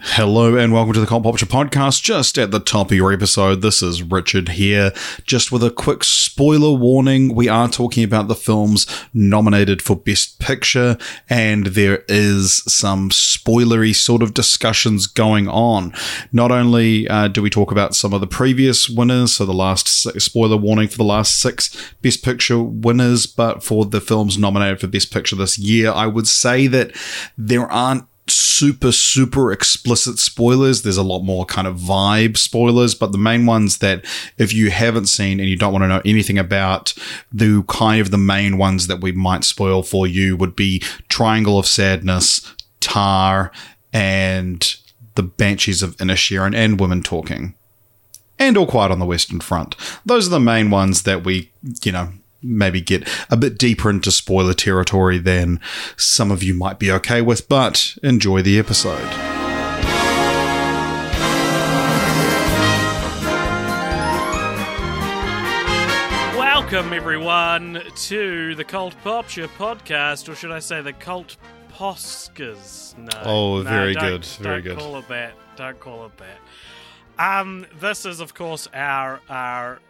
Hello and welcome to the Cult Popture Podcast. Just at the top of your episode, this is Richard here. Just with a quick spoiler warning, we are talking about the films nominated for Best Picture, and there is some spoilery sort of discussions going on. Not only uh, do we talk about some of the previous winners, so the last six, spoiler warning for the last six Best Picture winners, but for the films nominated for Best Picture this year, I would say that there aren't super super explicit spoilers. There's a lot more kind of vibe spoilers but the main ones that if you haven't seen and you don't want to know anything about the kind of the main ones that we might spoil for you would be triangle of sadness tar and the banshees of inisherin and women talking. And all quiet on the western front. Those are the main ones that we you know maybe get a bit deeper into spoiler territory than some of you might be okay with, but enjoy the episode. Welcome, everyone, to the Cult Popture podcast, or should I say the Cult Poskers? No. Oh, very don't- good, very don't good. call it that. Don't call it that. Um, this is, of course, our our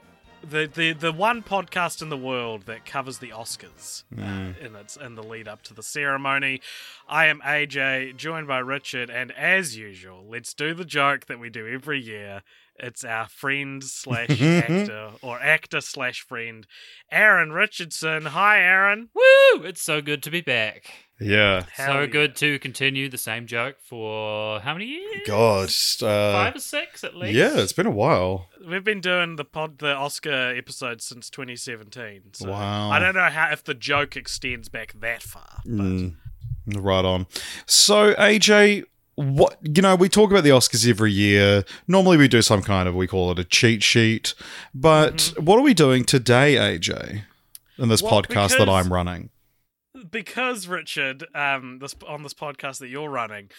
the, the the one podcast in the world that covers the Oscars Mm. uh, in its in the lead up to the ceremony. I am AJ, joined by Richard, and as usual, let's do the joke that we do every year. It's our friend slash actor or actor slash friend, Aaron Richardson. Hi, Aaron. Woo! It's so good to be back. Yeah. Hell so yeah. good to continue the same joke for how many years? God. Uh, Five or six at least. yeah, it's been a while. We've been doing the pod, the Oscar episode since 2017. So Wow. I don't know how if the joke extends back that far. But Mm, right on. So, AJ, what you know, we talk about the Oscars every year. Normally, we do some kind of we call it a cheat sheet. But what are we doing today, AJ? In this Well, podcast that I'm running. because Richard, um, this on this podcast that you're running,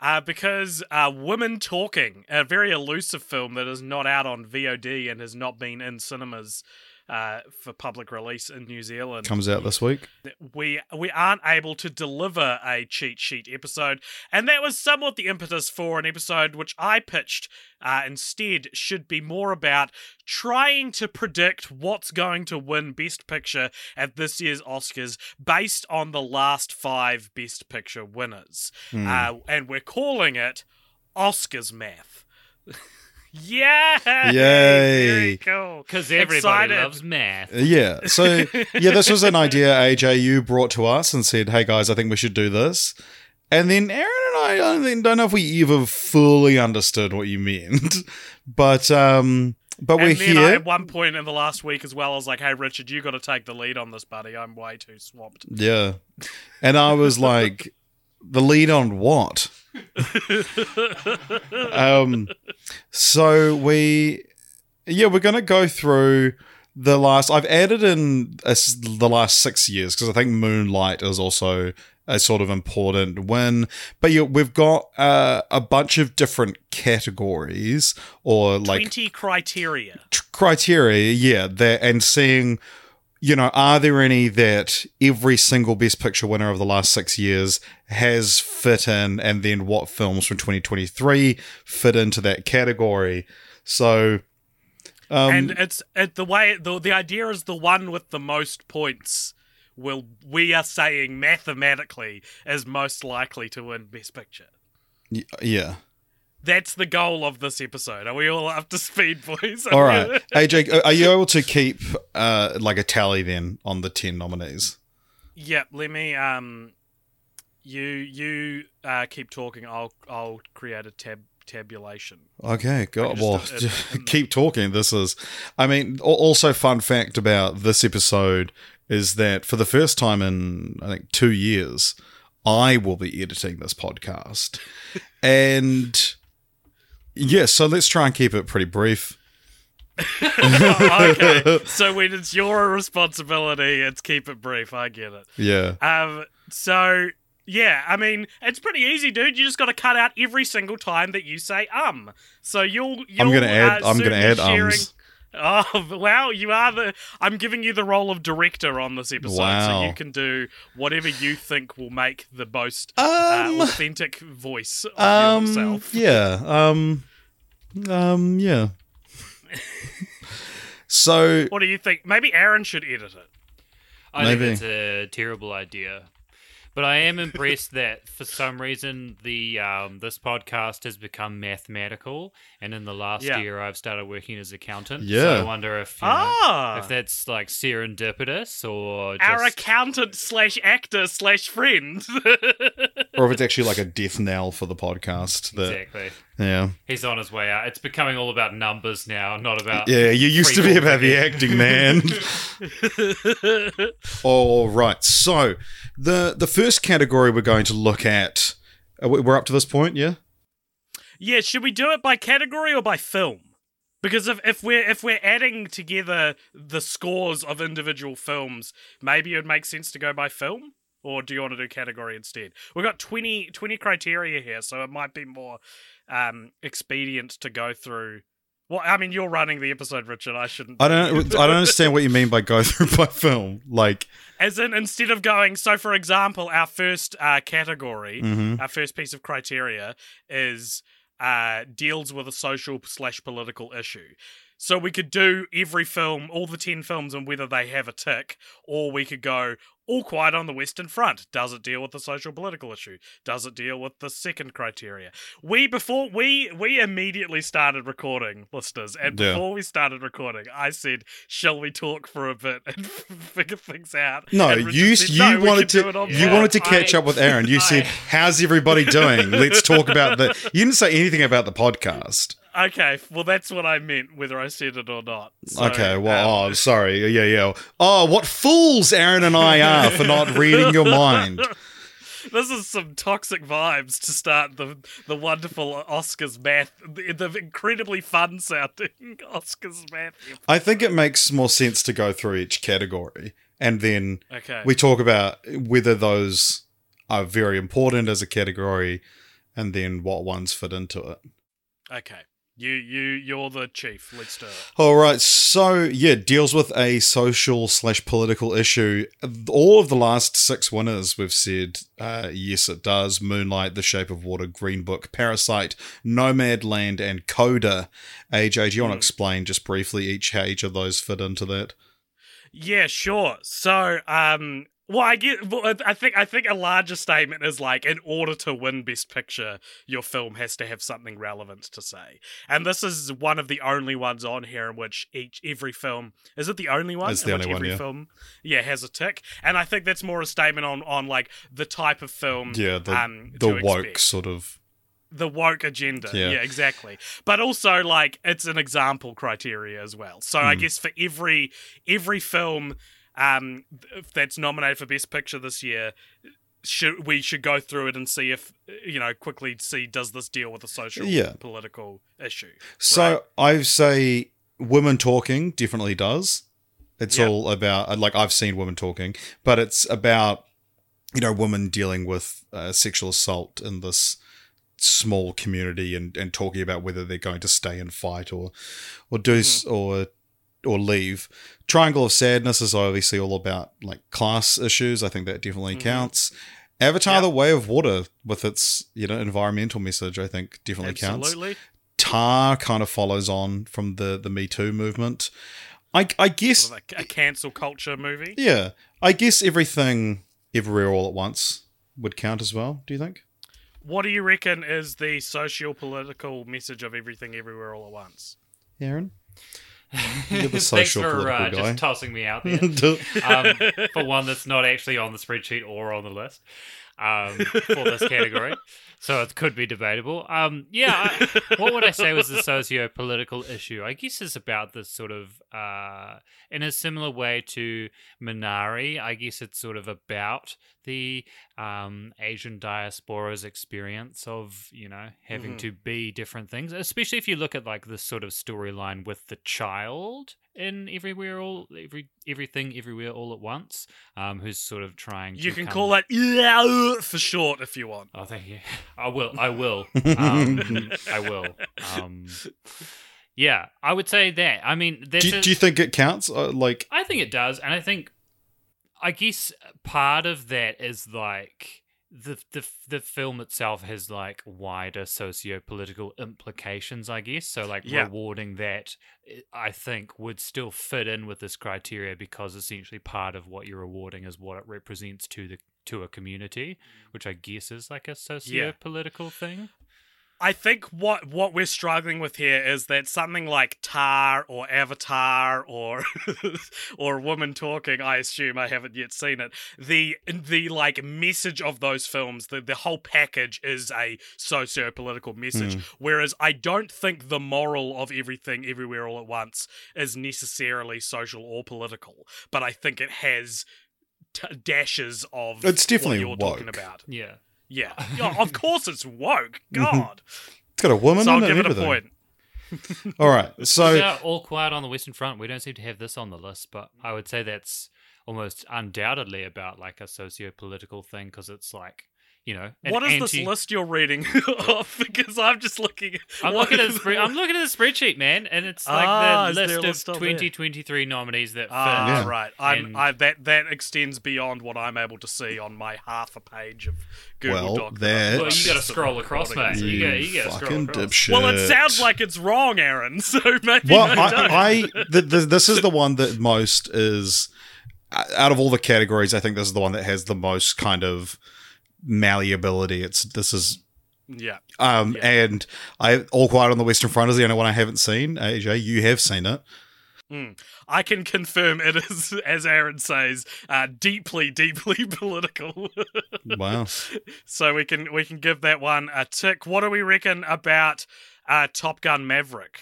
uh, because uh, Women Talking, a very elusive film that is not out on VOD and has not been in cinemas uh, for public release in New Zealand. Comes out this week. we we aren't able to deliver a cheat sheet episode, and that was somewhat the impetus for an episode which I pitched. Uh, instead, should be more about trying to predict what's going to win Best Picture at this year's Oscars based on the last five Best Picture winners, Hmm. uh, and we're calling it Oscars math. yeah, Yay. very cool. Because everybody Excited. loves math. Yeah. So yeah, this was an idea AJ you brought to us and said, "Hey guys, I think we should do this." And then Aaron and I, I don't, don't know if we ever fully understood what you meant, but um, but we're and then I, here. at one point in the last week as well, I was like, "Hey, Richard, you got to take the lead on this, buddy. I'm way too swamped." Yeah. And I was like, the lead on what? Um, so we, yeah, we're going to go through the last, I've added in a the last six years because I think Moonlight is also a sort of important win. But yeah, we've got uh, a bunch of different categories or like Twenty criteria. tr- criteria, yeah, that and seeing, you know, are there any that every single Best Picture winner of the last six years has fit in, and then what films from 2023 fit into that category? So, um, and it's it, the way the the idea is the one with the most points will we are saying mathematically is most likely to win Best Picture. yeah. That's the goal of this episode. Are we all up to speed, boys? All right, AJ, are you able to keep uh like a tally then on the 10 nominees? Yep. Let me um, you you uh keep talking. I'll I'll create a tab tabulation. Okay, God. just- Well, it- it- keep talking. This is, I mean, also fun fact about this episode is that for the first time in I think two years, I will be editing this podcast, and yeah, so let's try and keep it pretty brief. okay. So when it's your responsibility, it's keep it brief. I get it. Yeah. Um. So yeah, I mean, it's pretty easy, dude. You just got to cut out every single time that you say um. So you'll. you'll I'm gonna add. Uh, I'm gonna add sharing- ums. Oh wow! You are the. I'm giving you the role of director on this episode, so you can do whatever you think will make the most uh, Um. authentic voice of Um. yourself. Yeah. Um. Um. Yeah. so What do you think? Maybe Aaron should edit it. I Maybe. think it's a terrible idea. But I am impressed that for some reason the um, this podcast has become mathematical, and in the last Yeah. year I've started working as accountant. Yeah. So I wonder if you know, Ah, if that's like serendipitous or just our accountant slash actor slash friend. or if it's actually like a death knell for the podcast. That exactly. yeah. He's on his way out. It's becoming all about numbers now, not about Yeah, you used to be freeform about the acting, man. All right. So the the first category we're going to look at. we- We're up to this point, yeah. Yeah, should we do it by category or by film? Because if, if we're if we're adding together the scores of individual films, maybe it would make sense to go by film. Or do you want to do category instead? We've got 20, 20 criteria here, so it might be more um, expedient to go through. Well, I mean, you're running the episode, Richard. I shouldn't. I don't. I don't understand what you mean by go through by film. Like, As in, instead of going, so for example, our first uh, category, mhm. our first piece of criteria is uh, deals with a social slash political issue. So we could do every film, all the 10 films, and whether they have a tick, or we could go All Quiet on the Western Front. Does it deal with the social political issue? Does it deal with the second criteria? We before we we immediately started recording, listeners, and Yeah. before we started recording, I said, "Shall we talk for a bit and figure things out?" No, you said, you "No, wanted to do it on you pod." wanted to catch I- up with Aaron. You said, "How's everybody doing? Let's talk about the." You didn't say anything about the podcast. Okay, well, that's what I meant, whether I said it or not. So, okay, well, um, oh, sorry. Yeah, yeah. Oh, what fools Aaron and I are for not reading your mind. this is some toxic vibes to start the the wonderful Oscars math, the, the incredibly fun sounding Oscars math. ep- I think it makes more sense to go through each category and then Okay, we talk about whether those are very important as a category and then what ones fit into it. okay. You you you're the chief. Let's do it. All right, so yeah, deals with a social slash political issue. All of the last six winners we've said, uh, yes, it does. Moonlight, The Shape of Water, Green Book, Parasite, Nomadland, and Coda. AJ, do you want to Hmm. explain just briefly each how each of those fit into that? Yeah, sure. So, um, well, I get. Well, I think I think a larger statement is like, in order to win Best Picture, your film has to have something relevant to say, and this is one of the only ones on here in which each every film is it the only one? It's the in which only one, every yeah. film, yeah, has a tick, and I think that's more a statement on on like the type of film, Yeah, the, um, the woke expect sort of. the woke agenda. Yeah. Yeah. exactly. But also like it's an example criteria as well. So I Hmm. guess for every every film um th- that's nominated for best picture this year should we should go through it and see if you know quickly see does this deal with a social Yeah. political issue. So I say women talking definitely does. It's Yeah. all about like I've seen women talking, but it's about you know women dealing with uh, sexual assault in this small community and, and talking about whether they're going to stay and fight or or do s or or leave. Triangle of Sadness is obviously all about like class issues. I think that definitely Mhm. counts. Avatar: Yeah. The Way of Water with its you know environmental message, I think definitely counts. Absolutely. Tar kind of follows on from the the Me Too movement. I I guess Sort of a, a cancel culture movie. yeah. I guess everything everywhere all at once would count as well. Do you think? What do you reckon is the socio political message of everything everywhere all at once? Aaron? You're the Thanks for uh, just tossing me out there. um, for one that's not actually on the spreadsheet or on the list um, for this category. So it could be debatable. Um, yeah, I, what would I say was the socio political issue? I guess it's about this sort of, uh, in a similar way to Minari, I guess it's sort of about the um, Asian diaspora's experience of you know having Mhm. to be different things, especially if you look at like this sort of storyline with the child in everywhere all every everything everywhere all at once, um, who's sort of trying. You can come- call it "Yeah" for short if you want. Oh, thank you. I will. I will. Um, I will. Um, yeah, I would say that. I mean, Do, you- a- do you think it counts? Uh, like, I think it does, and I think, I guess part of that is like the the the film itself has like wider socio-political implications. I guess so. Like Yeah. rewarding that, eh, I think would still fit in with this criteria because essentially part of what you're rewarding is what it represents to the to a community, mm. which I guess is like a socio-political thing. I think what what we're struggling with here is that something like Tar or Avatar or or Woman Talking, I assume I haven't yet seen it. The the like message of those films, the, the whole package is a socio political message. Hmm. Whereas I don't think the moral of everything everywhere all at once is necessarily social or political. But I think it has t- dashes of It's definitely what you're talking about. Yeah. Yeah. yeah, of course it's woke. God. it's got a woman so I'll in it give and it a point. All right. So, Yeah, all quiet on the Western Front. We don't seem to have this on the list, but I would say that's almost undoubtedly about like a socio-political thing because it's like you know. an What is anti- this list you're reading off? Because I'm just looking. I'm looking at the spre- I'm looking at the spreadsheet, man, and it's like Ah, the list list of on there? 2023 nominees that fit. Ah, Yeah. right. I'm, I, that that extends beyond what I'm able to see on my half a page of Google Well, Doc. that- well, you got to scroll across, mate. Recording. You got you got to scroll across. dipshit. Well, it sounds like it's wrong, Aaron. So maybe well, I don't. I, I th- th- this is the one that most is out of all the categories. I think this is the one that has the most kind of malleability. It's this is yeah. um Yeah. and I all quiet on the Western Front is the only one I haven't seen. AJ, you have seen it. I can confirm it is, as Aaron says, uh, deeply, deeply political. Wow. so we can we can give that one a tick. What do we reckon about uh, Top Gun Maverick?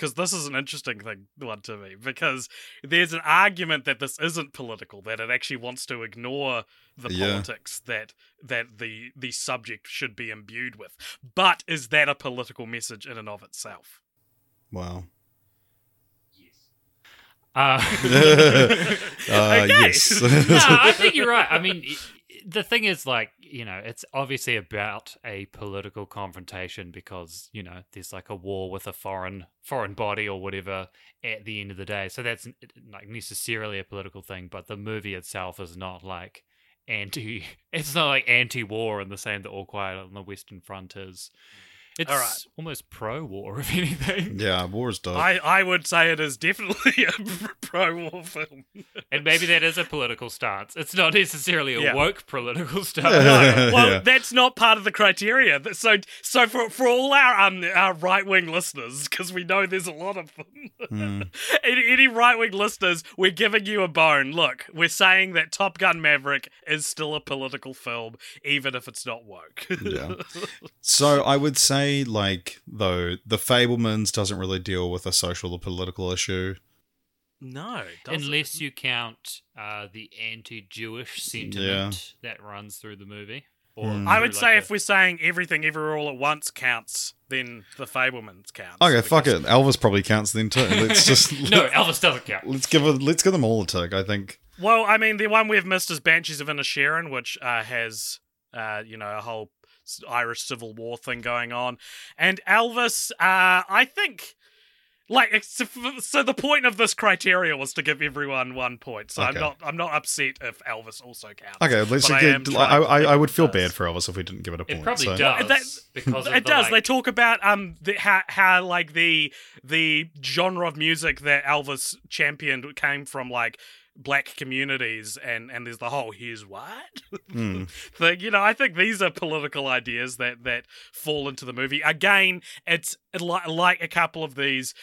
Because this is an interesting thing one to me. Because there's an argument that this isn't political, that it actually wants to ignore the Yeah. politics that that the the subject should be imbued with. But is that a political message in and of itself? Wow. Uh, Uh. Yes. no, I think you're right. I mean, the thing is, like, you know, it's obviously about a political confrontation because you know there's like a war with a foreign foreign body or whatever at the end of the day. So that's like necessarily a political thing, but the movie itself is not like anti. It's not like anti-war in the same that All Quiet on the Western Front is. It's All right. almost pro-war, if anything. yeah, war is dope. I, I would say it is definitely a pro war film. And maybe that is a political stance. It's not necessarily a Yeah. woke political stance. No, well, Yeah. that's not part of the criteria. Th- So, so for for all our um our right wing listeners, because we know there's a lot of them. Hmm. any any right wing listeners, we're giving you a bone. Look, we're saying that Top Gun Maverick is still a political film, even if it's not woke. Yeah. So I would say, like, though, The Fabelmans doesn't really deal with a social or political issue. no, it. Unless you count uh, the anti-Jewish sentiment that runs through the movie. Or Hmm. I would like, say a- if we're saying everything everywhere all at once counts, then the Fabelmans counts. Okay, fuck it. Elvis probably counts then too. Let's just no, Elvis doesn't count. let's give it. Let's give them all a tick. I think. Well, I mean, the one we've missed is Banshees of Inisherin, which uh, has, uh, you know, a whole s- Irish Civil War thing going on, and Elvis. Uh, I think, like, so the point of this criteria was to give everyone one point. So I'm not, I'm not upset if Elvis also counts. Okay, let's. But I get, am I, I, I would feel does. bad for Elvis if we didn't give it a point. It probably so. does That- because it the, does. like- They talk about um the, how how like the the genre of music that Elvis championed came from like black communities and and there's the whole here's what Hmm. thing. You know, I think these are political ideas that that fall into the movie. Again, it's like like a couple of these.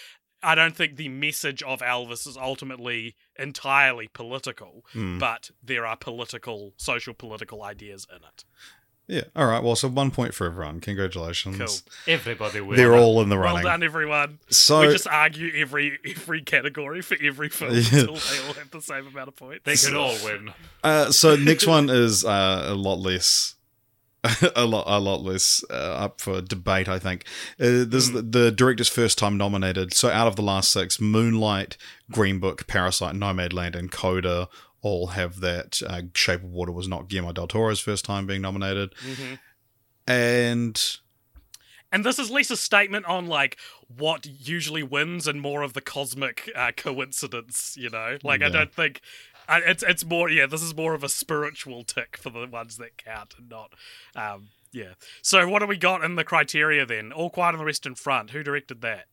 I don't think the message of Elvis is ultimately entirely political, Hmm. but there are political, social political ideas in it. Yeah. All right. Well, so one point for everyone. Congratulations. Cool. Everybody wins. They're all in the running. Well done, everyone. So we just argue every every category for every film Yeah. until they all have the same amount of points. They could all win. Uh, so next one is uh, a lot less, a lot, a lot less uh, up for debate. I think uh, this is the, the director's first time nominated. So out of the last six, Moonlight, Green Book, Parasite, Nomadland, and Coda all have that. Uh, Shape of Water was not Guillermo del Toro's first time being nominated, Mhm. and And this is less a statement on like what usually wins and more of the cosmic uh, coincidence. You know, like I don't think. I it's it's more yeah. This is more of a spiritual tick for the ones that count, and not um, yeah. So what do we got in the criteria then? All Quiet on the Western Front. Who directed that?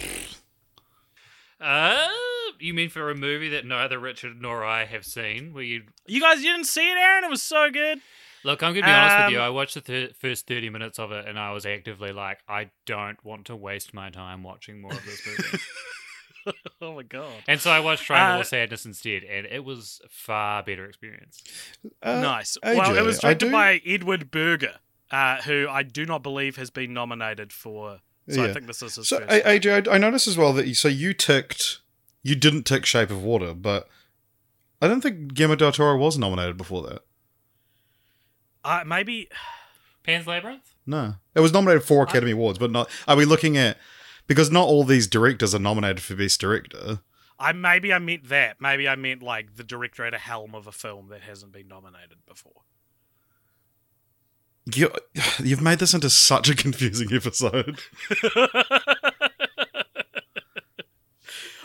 Uh, you mean for a movie that neither Richard nor I have seen? Where you You guys you didn't see it, Aaron? It was so good. look, I'm gonna be honest with you. Um, I watched the thir- first thirty minutes of it, and I was actively like, I don't want to waste my time watching more of this movie. Oh my god. and so I watched Triangle Uh, of Sadness instead, and it was a far better experience. uh, nice. AJ, well, it was I directed do- by Edward Berger, uh, who I do not believe has been nominated for. So I think this is his So first. A- AJ, I I noticed as well that you, so you ticked, you didn't tick Shape of Water, but I don't think Guillermo del Toro was nominated before that. Uh, maybe Pan's Labyrinth. No, it was nominated for Academy Awards, but not. Are we looking at because not all these directors are nominated for Best Director? I maybe I meant that. Maybe I meant like the director at a helm of a film that hasn't been nominated before. You, you've made this into such a confusing episode.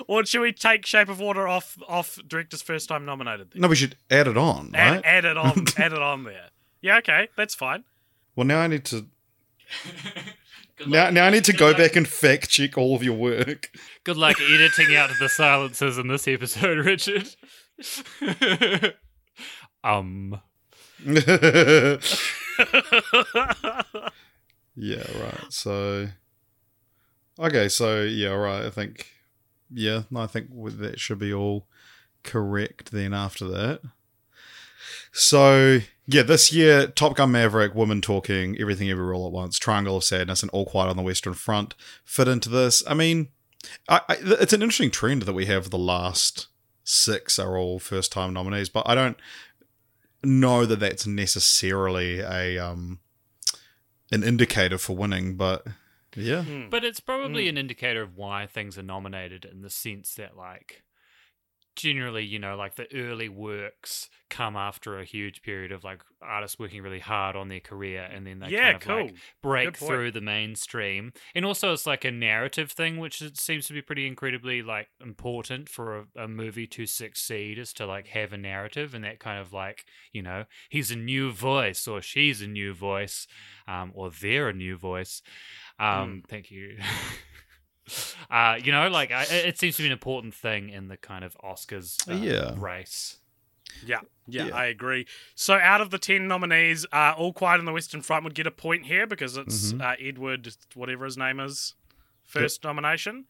or should we take Shape of Water off off director's first time nominated? Then? No, we should add it on, add, right? add it on. add it on there. Yeah, okay, that's fine. Well, now I need to. Now, now I need to go back and fact check all of your work. Good luck editing out the silences in this episode, Richard. um. Yeah, right. So, okay, so yeah, right. I think, yeah, I think that should be all correct. Then after that, so yeah, this year, Top Gun Maverick, Women Talking, Everything Everywhere All at Once, Triangle of Sadness, and All Quiet on the Western Front fit into this. I mean, I, I, it's an interesting trend that we have. The last six are all first time nominees, but I don't know that that's necessarily a um an indicator for winning, but yeah. Hmm. But it's probably an indicator of why things are nominated in the sense that, like, generally, you know, like the early works come after a huge period of like artists working really hard on their career and then they yeah, kind of cool. like break through the mainstream. And also, it's like a narrative thing, which it seems to be pretty incredibly like important for a, a movie to succeed, is to like have a narrative and that kind of like you know he's a new voice or she's a new voice, um, or they're a new voice. Um, Thank you. Uh, you know, like I, it seems to be an important thing in the kind of Oscars uh, Yeah. race. Yeah, yeah, Yeah. I agree. So out of the 10 nominees, uh, All Quiet on the Western Front would get a point here because it's Mhm. uh, Edward, whatever his name is, first nomination.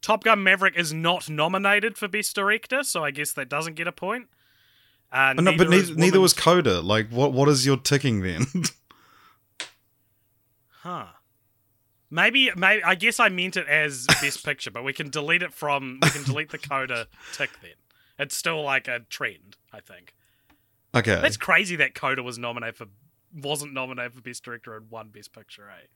Top Gun Maverick is not nominated for Best Director, so I guess that doesn't get a point. Uh, Oh, no, but neither, neither was Coda. Like, what what is your ticking then? Huh. Maybe, maybe I guess I meant it as Best Picture, but we can delete it from. We can delete the Coda tick then. It's still like a trend, I think. okay. That's crazy that Coda was nominated for wasn't nominated for Best Director and won Best Picture, eh?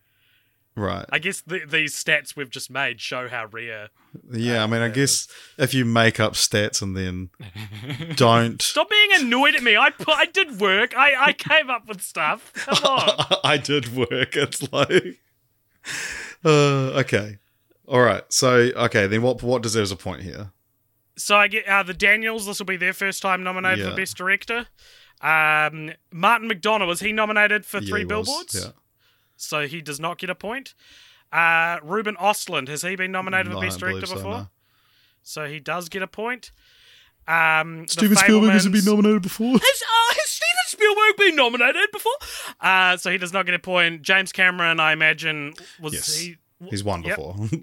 right. I guess the, these stats we've just made show how rare. Yeah, I mean, I guess if you make up stats and then don't. Stop being annoyed at me. I put, I did work. I, I came up with stuff. Come on. I did work. It's like. Uh, okay. All right. So, okay, then what what deserves a point here? So I get uh, the Daniels. This will be their first time nominated Yeah. for Best Director. Um, Martin McDonagh was he nominated for Yeah, Three he was, Billboards? Yeah. So he does not get a point. Uh, Ruben Ostlund has he been nominated No, for Best Director believe so, before? no. So he does get a point. Um, Steven Spielberg hasn't been nominated before. Has, has Steven Spielberg been nominated before? Uh, so he does not get a point. James Cameron, I imagine, was Yes. he? He's won Yep. before.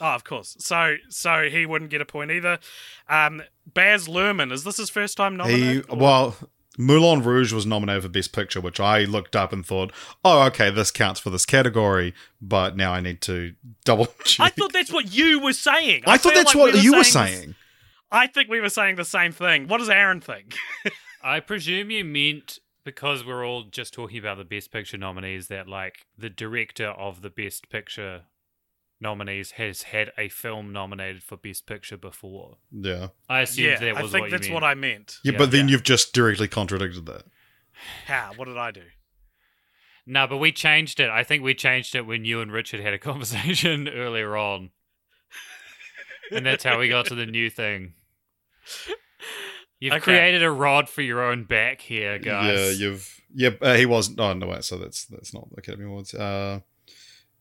Oh, of course. So so he wouldn't get a point either. Um, Baz Luhrmann, is this his first time nominated? or- well, Moulin Rouge was nominated for Best Picture, which I looked up and thought, oh, okay, this counts for this category, but now I need to double check. I thought that's what you were saying. I thought that's like what we you were this- saying. I think we were saying the same thing. What does Aaron think? I presume you meant because we're all just talking about the Best Picture nominees that like the director of the Best Picture nominees has had a film nominated for Best Picture before. Yeah. I assumed yeah, that I think what that's you what. I meant. Yeah, Yeah. but then Yeah. you've just directly contradicted that. How? What did I do? No, but we changed it. I think we changed it when you and Richard had a conversation earlier on. and that's how we got to the new thing. You've Okay. created a rod for your own back here, guys. Yeah, you've. Yeah, uh, he wasn't. Oh no, wait. So that's that's not the Academy Awards. Uh,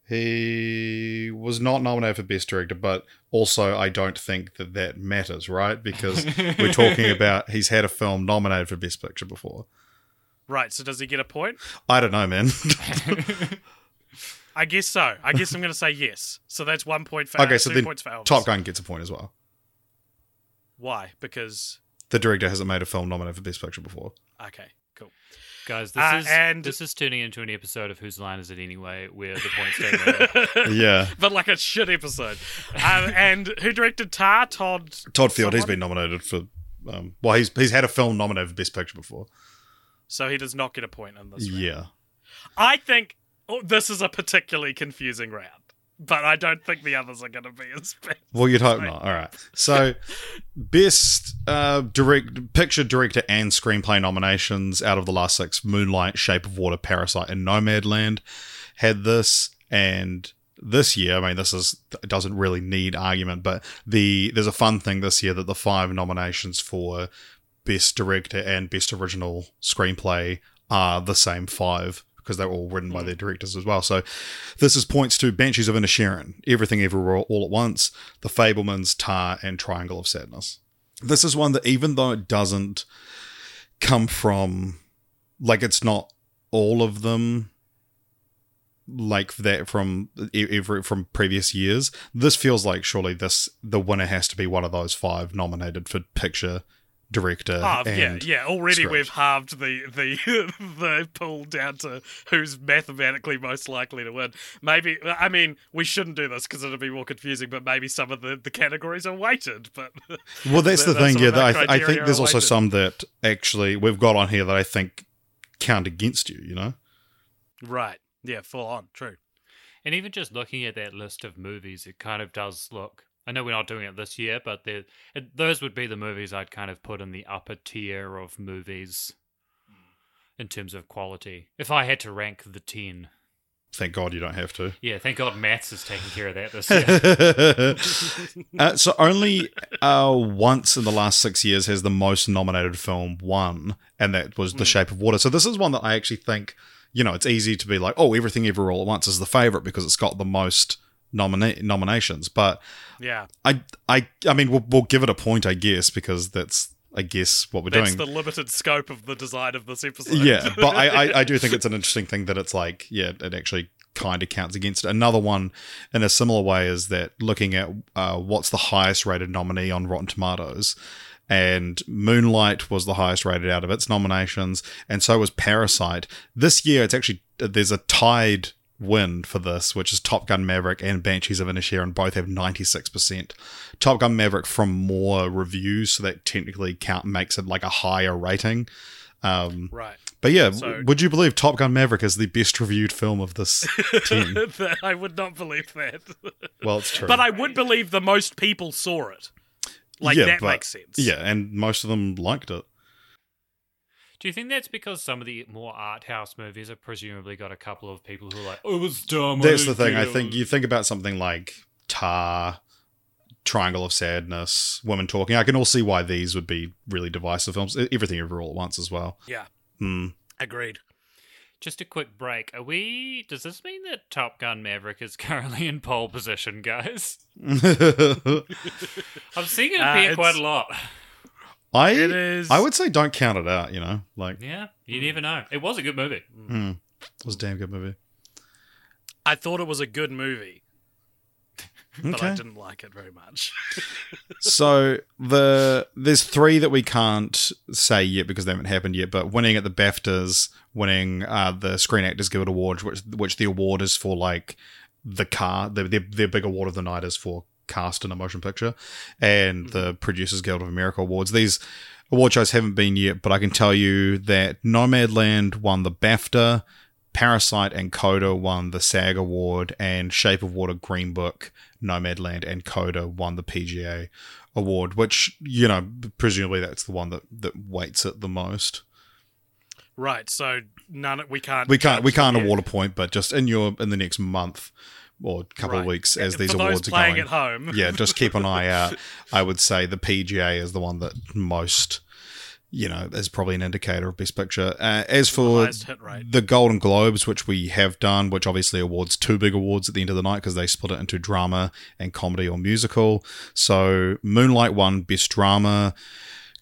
he was not nominated for Best Director, but also I don't think that that matters, right? Because we're talking about he's had a film nominated for Best Picture before. Right, so does he get a point? I don't know, man. I guess so. I guess I'm going to say yes. So that's one point for okay, so two then points for Elvis. Top Gun gets a point as well. Why? Because The director hasn't made a film nominated for Best Picture before. okay, cool. Guys, this Uh, is and- this is turning into an episode of Whose Line Is It Anyway, where the points don't matter. Yeah, but like a shit episode. um, and who directed Tar? Todd. Todd Field. He's been nominated for. Um, well, he's he's had a film nominated for Best Picture before. So he does not get a point in this. round. Yeah. I think oh, this is a particularly confusing round, but I don't think the others are going to be as bad. Well, you'd hope Right. not. All right. So, best uh, direct picture, director, and screenplay nominations out of the last six: Moonlight, Shape of Water, Parasite, and Nomadland had this. And this year, I mean, this is it doesn't really need argument, but the there's a fun thing this year that the five nominations for best director and best original screenplay are the same five because they're all written by hmm. their directors as well. So this is points to Banshees of Inisherin, Everything Everywhere All at Once, The Fabelmans, Tar, and Triangle of Sadness. This is one that even though it doesn't come from like it's not all of them like that from every from previous years this feels like surely this the winner has to be one of those five nominated for picture director Oh, yeah, and yeah. Already script. we've halved the the the pool down to who's mathematically most likely to win. Maybe I mean we shouldn't do this because it'll be more confusing. But maybe some of the, the categories are weighted. But Well, that's the That- thing. Yeah, what that I, th- I think there's also weighted. some that actually we've got on here that I think count against you. You know, right, yeah, full on, true. And even just looking at that list of movies, it kind of does look. I know we're not doing it this year, but they're- it, those would be the movies I'd kind of put in the upper tier of movies in terms of quality. If I had to rank the 10. thank God you don't have to. Yeah, thank God Matt's is taking care of that this year. uh, so only uh, once in the last six years has the most nominated film won, and that was The Shape of Water. So this is one that I actually think, you know, it's easy to be like, oh, Everything ever All at Once is the favorite because it's got the most nomina- nominations. But Yeah, I, I, I mean, we'll, we'll give it a point, I guess, because that's, I guess, what we're that's doing. the limited scope of the design of this episode. yeah, but I, I, I do think it's an interesting thing that it's like, yeah, it actually kind of counts against it. Another one in a similar way is that looking at uh, what's the highest rated nominee on Rotten Tomatoes. And Moonlight was the highest rated out of its nominations, and so was Parasite. This year, it's actually there's a tied win for this, which is Top Gun Maverick and Banshees of Inisherin. Both have 96%. Top Gun Maverick from more reviews, so that technically count makes it like a higher rating. Um, right. but yeah, So- would you believe Top Gun Maverick is the best reviewed film of this team? I would not believe that, well, it's true. but I would believe the most people saw it. Like Yeah, that but- makes sense. yeah, and most of them liked it. Do you think that's because some of the more art house movies have presumably got a couple of people who are like, oh, it was dumb. That's the thing. I think you think about something like Tar, Triangle of Sadness, Women Talking. I can all see why these would be really divisive films. Everything Ever All at Once as well. yeah, Hmm. agreed. Just a quick break. Are we? Does this mean that Top Gun Maverick is currently in pole position, guys? I'm seeing it Uh, appear quite a lot. I It is. I would say don't count it out. You know, like Yeah, you never know. It was a good movie. hmm, it was a damn good movie. I thought it was a good movie. but I didn't like it very much. so the there's three that we can't say yet because they haven't happened yet. But winning at the BAFTAs, winning uh, the Screen Actors Guild Award, which which the award is for like the car, the, their their big award of the night is for cast in a motion picture, and the mm-hmm. Producers Guild of America awards. These award shows haven't been yet, but I can tell you that Nomadland won the BAFTA. Parasite and Coda won the SAG award, and Shape of Water, Green Book, Nomadland, and Coda won the PGA award. Which you know, presumably that's the one that that weights it the most. right, so none. We can't. We can't we can't yet. award a point, but just in your in the next month or a couple of weeks as For these those awards are playing going. at home. yeah, just keep an eye out. I would say the PGA is the one that most, you know, is probably an indicator of best picture. Uh, as for rate. the Golden Globes, which we have done, which obviously awards two big awards at the end of the night because they split it into drama and comedy or musical. So Moonlight won best drama,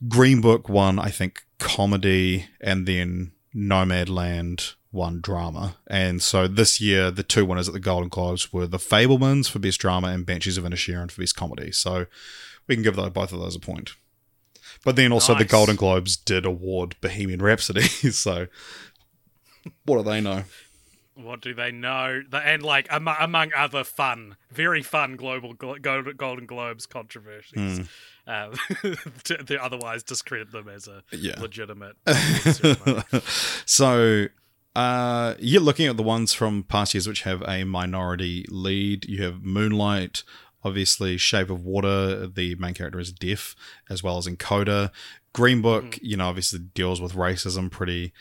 Green Book won, I think, comedy, and then Nomadland won drama. And so this year, the two winners at the Golden Globes were The Fabelmans for best drama and Banshees of Inisherin for best comedy. So we can give those, both of those a point. But then also the Golden Globes did award Bohemian Rhapsody. so what do they know? What do they know? And like among, other fun, very fun global Golden Globes controversies, um, to, to otherwise discredit them as a Yeah. legitimate. so uh you're looking at the ones from past years which have a minority lead you have moonlight obviously shape of water the main character is deaf as well as in Coda. green book you know obviously deals with racism pretty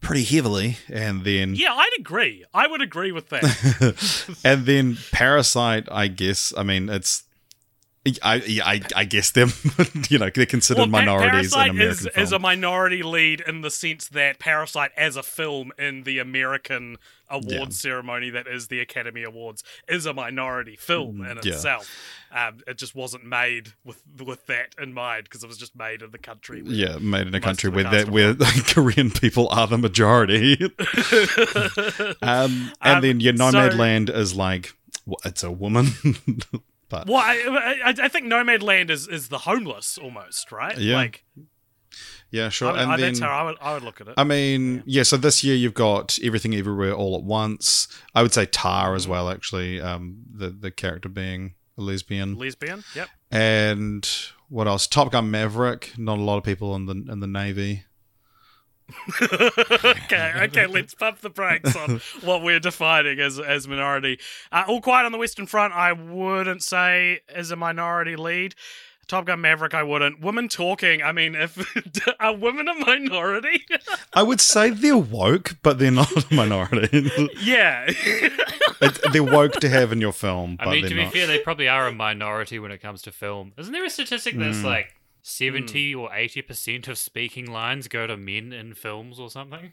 pretty heavily and then yeah, I'd agree. I would agree with that. and then parasite i guess i mean it's I, I I guess them, you know, they're considered Well, minorities in Parasite American is, film. is a minority lead in the sense that Parasite, as a film in the American awards Yeah. ceremony that is the Academy Awards, is a minority film in Mm, yeah. itself. Um, it just wasn't made with with that in mind because it was just made in the country. where- Yeah, made in a country where that where Korean people are the majority. um, and Um, then your so- Nomadland is like it's a woman, but Well, I, I, I think Nomadland is, is the homeless almost, right? Yeah, Like, yeah, sure. I, and I, then that's how I would, I would look at it. I mean, yeah. So this year you've got everything everywhere all at once. I would say Tar Mm-hmm. as well. Actually, um, the the character being a lesbian, Lesbian? Yep. and what else? Top Gun Maverick. Not a lot of people in the in the navy. okay, okay, let's pump the brakes on what we're defining as as minority. Uh, All Quiet on the Western Front, I wouldn't say is a minority lead. Top Gun Maverick, I wouldn't. Women talking, I mean, if are women a minority? I would say they're woke, but they're not a minority. yeah. It- they're woke to have in your film, but I mean, to be not. fair, they probably are a minority when it comes to film. Isn't there a statistic that's Mm. like 70 or 80% of speaking lines go to men in films or something?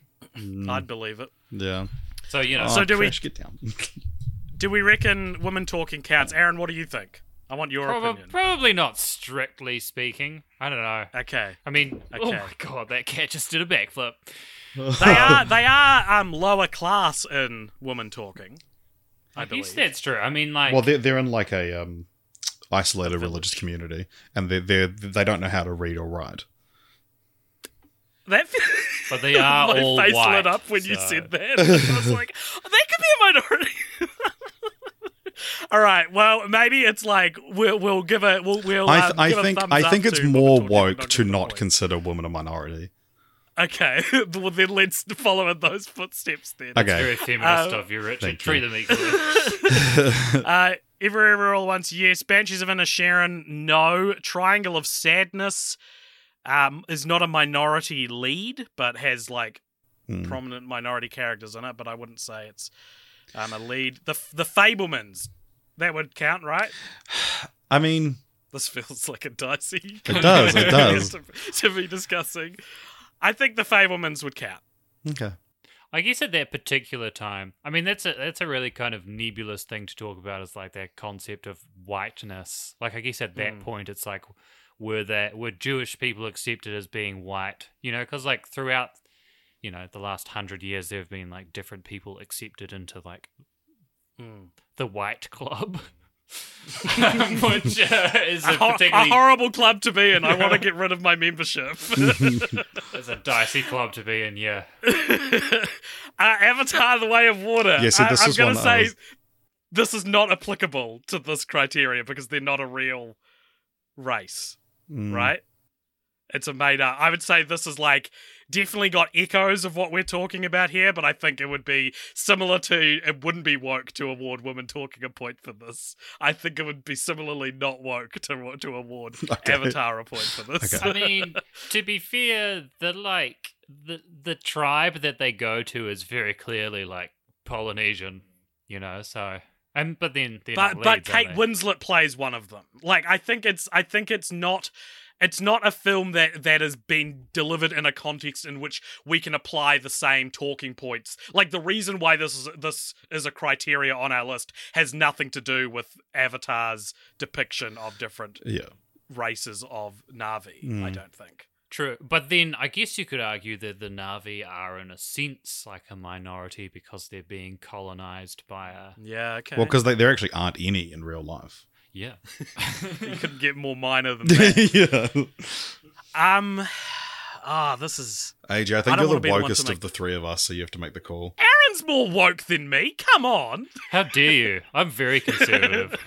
I'd believe it. yeah. So, you know, So Oh, do we- Get down. Do we reckon women talking counts? Aaron, what do you think? I want your prob- opinion. probably not strictly speaking. I don't know. Okay. I mean, oh my god, that cat just did a backflip. They are they are um lower class in women talking. I, I believe. guess that's true. I mean, like, Well, they're they're in like a um, isolated religious community, and they they they don't know how to read or write. That but they are my all face white. lit up when you said that. I was like, oh, that could be a minority. All right. Well, maybe it's like we'll we'll give it. we'll we'll. I, um, th- I give a think I think it's more woke to not point. consider women a minority. Okay. well, then let's follow in those footsteps. Then. Okay. Very feminist Uh, of you, Richard. Treat you. them equally. Uh, Ever Ever All at Once, yes. Banshees of Inisherin, no. Triangle of Sadness um, is not a minority lead, but has like Hmm. prominent minority characters in it. But I wouldn't say it's um, a lead. The the Fabelmans, that would count, right? I mean, This feels like a dicey. It does, it does. to, to be discussing. I think the Fabelmans would count. okay. I guess at that particular time, I mean that's a that's a really kind of nebulous thing to talk about. Is like that concept of whiteness. Like I guess at that Mm. point, it's like were that were Jewish people accepted as being white? You know, because like throughout, you know, the last hundred years, there have been like different people accepted into like Hmm. the white club. which uh, is a A, hor- a horrible club to be in. I want to get rid of my membership. is a dicey club to be in. Yeah, uh, Avatar: The Way of Water. Yeah, see, this I, am gonna say was- this is not applicable to this criteria because they're not a real race, Mm. right? It's a made up. I would say this is like definitely got echoes of what we're talking about here, but I think it would be similar to it wouldn't be woke to award women talking a point for this. I think it would be similarly not woke to to award Okay. Avatar a point for this. Okay. I mean, to be fair, the like the the tribe that they go to is very clearly like Polynesian, you know. So and but then but not but Kate? Winslet plays one of them. Like I think it's I think it's not it's not a film that that has been delivered in a context in which we can apply the same talking points. Like the reason why this is this is a criteria on our list has nothing to do with Avatar's depiction of different Yeah. races of Na'vi. I Mm. don't think. True, but then I guess you could argue that the Na'vi are, in a sense, like a minority because they're being colonized by a Yeah. Okay. Well, because there actually aren't any in real life. Yeah. you couldn't get more minor than that. yeah. um. Ah, this is. AJ, I I think don't you're the be the wokest make- of the three of us, so you have to make the call. Aaron's more woke than me. Come on. How dare you? I'm very conservative.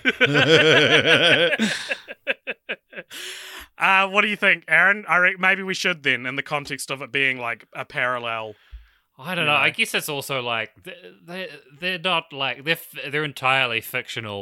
uh, what do you think, Aaron? I reckon maybe we should then, in the context of it being like a parallel. I don't You know. I guess it's also like they they they're not like they're f- they're entirely fictional.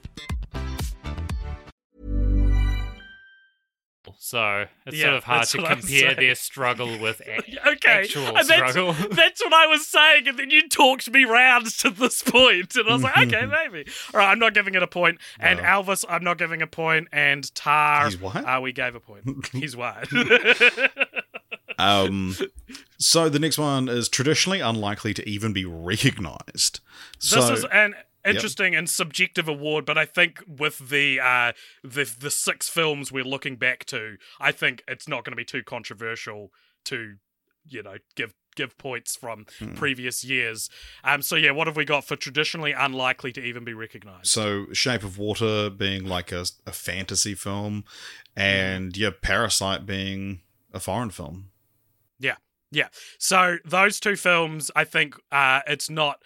So it's Yeah, sort of hard to compare their struggle with a- Okay, actual and that's, struggle. that's what I was saying, and then you talked me round to this point, and I was like, okay, maybe. All right, I'm not giving it a point, and No. Elvis, I'm not giving a point, and Tar, He's what? Uh, we gave a point. He's white. Um, so the next one is traditionally unlikely to even be recognized. So, this is an interesting and subjective award, but I think with the uh, the the six films we're looking back to, I think it's not going to be too controversial to you know give give points from Hmm. previous years. Um, so yeah, what have we got for traditionally unlikely to even be recognized? so Shape of Water being like a, a fantasy film, and yeah, Parasite being a foreign film. Yeah, yeah. So those two films, I think uh, it's not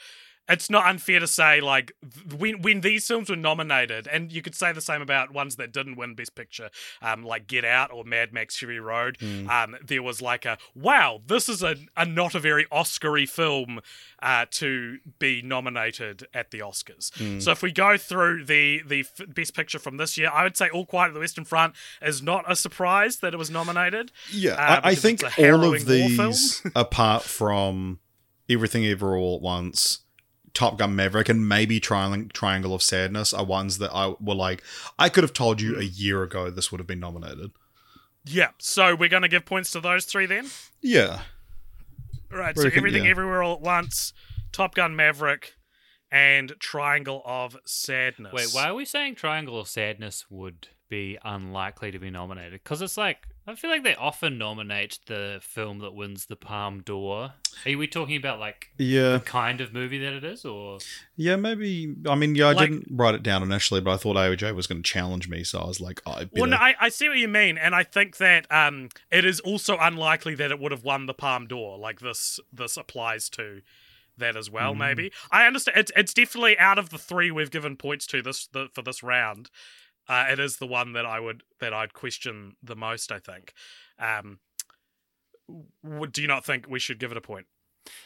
it's not unfair to say like when when these films were nominated, and you could say the same about ones that didn't win Best Picture, um, like Get Out or Mad Max Fury Road. Um, there was like a wow, this is a, a not a very Oscary film uh, to be nominated at the Oscars. So if we go through the the f- Best Picture from this year, I would say All Quiet on the Western Front is not a surprise that it was nominated. Yeah, Uh, I, I think all of these, apart from Everything Ever All at Once, Top Gun Maverick, and maybe Triangle, Triangle of Sadness, are ones that I were like, I could have told you a year ago this would have been nominated. Yeah, so we're going to give points to those three then. Yeah, Right, so everything, yeah. everywhere, all at once, Top Gun Maverick, and Triangle of Sadness. Wait, why are we saying Triangle of Sadness would be unlikely to be nominated? Because it's like I feel like they often nominate the film that wins the Palme d'Or. Are we talking about like yeah, the kind of movie that it is, or yeah. Maybe. I mean, yeah, I Like- didn't write it down initially, but I thought AJ was going to challenge me, so I was like, oh, I better. Well, no, I, I see what you mean, and I think that um, it is also unlikely that it would have won the Palme d'Or. Like this, this applies to that as well. Mm. Maybe I understand. It's it's definitely out of the three we've given points to this the, for this round. Uh, it is the one that I would that I'd question the most. I think. Um, w- do you not think we should give it a point?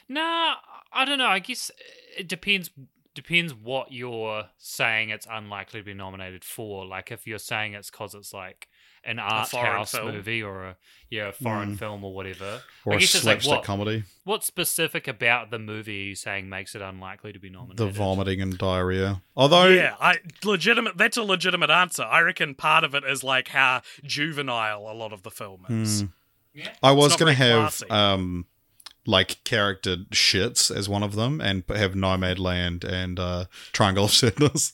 Nah, I don't know. I guess it depends. Depends what you're saying. It's unlikely to be nominated for. Like if you're saying it's because it's like an art foreign house film. movie or a yeah a foreign film or whatever. or I a guess it's like slapstick what, comedy. what's specific about the movie are you saying makes it unlikely to be nominated? The vomiting and diarrhea. Although, yeah, I legitimate. That's a legitimate answer. I reckon part of it is like how juvenile a lot of the film is. Hmm. Yeah. I was going to have um, like character shits as one of them, and have Nomadland and uh, Triangle of Sadness.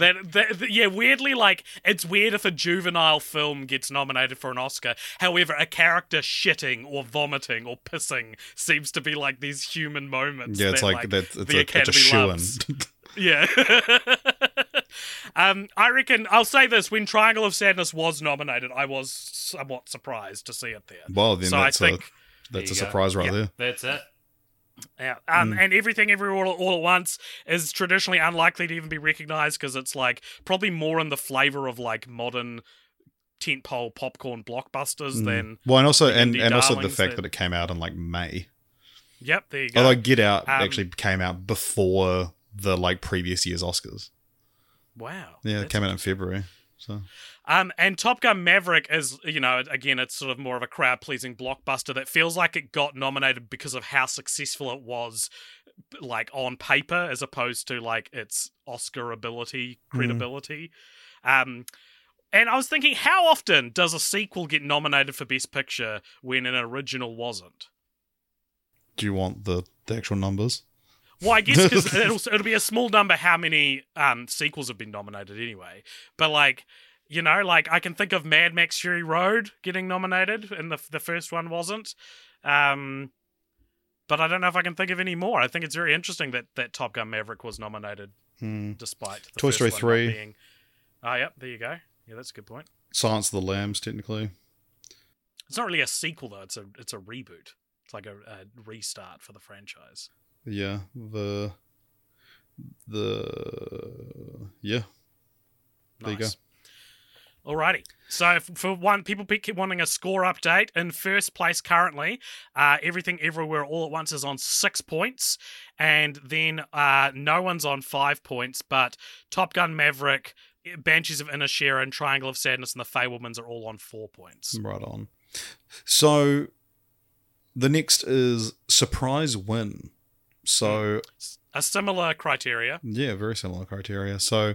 That, that, that- yeah, weirdly, like it's weird if a juvenile film gets nominated for an Oscar. However, a character shitting or vomiting or pissing seems to be like these human moments. Yeah, it's that, like, that. It's the a, it's a Academy shoe in. loves. Yeah. um, I reckon I'll say this: when Triangle of Sadness was nominated, I was somewhat surprised to see it there. well, then so I that's think, a that's a There you go. surprise right Yeah. there. That's it. Yeah, Mm. um, and everything everywhere all, all at once is traditionally unlikely to even be recognized because it's like probably more in the flavor of like modern tentpole popcorn blockbusters Mm. than. Well, and also and, and also the fact that- that it came out in like May. Yep, there you go. Although Get Out Um, actually came out before the like previous year's Oscars. wow. Yeah, it came out in February. So Um, and Top Gun Maverick is, you know, again, it's sort of more of a crowd pleasing blockbuster that feels like it got nominated because of how successful it was, like on paper, as opposed to like its Oscar ability, credibility. Um, and I was thinking, how often does a sequel get nominated for Best Picture when an original wasn't? do you want the, the actual numbers? Well, I guess because it'll, it'll be a small number how many um, sequels have been nominated anyway. But like, you know, like I can think of Mad Max Fury Road getting nominated, and the the first one wasn't. Um, but I don't know if I can think of any more. I think it's very interesting that that Top Gun Maverick was nominated Hmm. despite the Toy Story 3. Being... Oh, yep, there you go. Yeah, that's a good point. Silence of the Lambs, technically. It's not really a sequel though. It's a it's a reboot. It's like a, a restart for the franchise. Yeah, the the yeah. There you go. Alrighty. So for one, people keep wanting a score update. In first place currently, uh, everything everywhere all at once is on six points, and then uh, no one's on five points. But Top Gun Maverick, Banshees of Inisherin, and Triangle of Sadness, and The Fabelmans are all on four points. Right on. So the next is surprise win. So A similar criteria. yeah, very similar criteria. So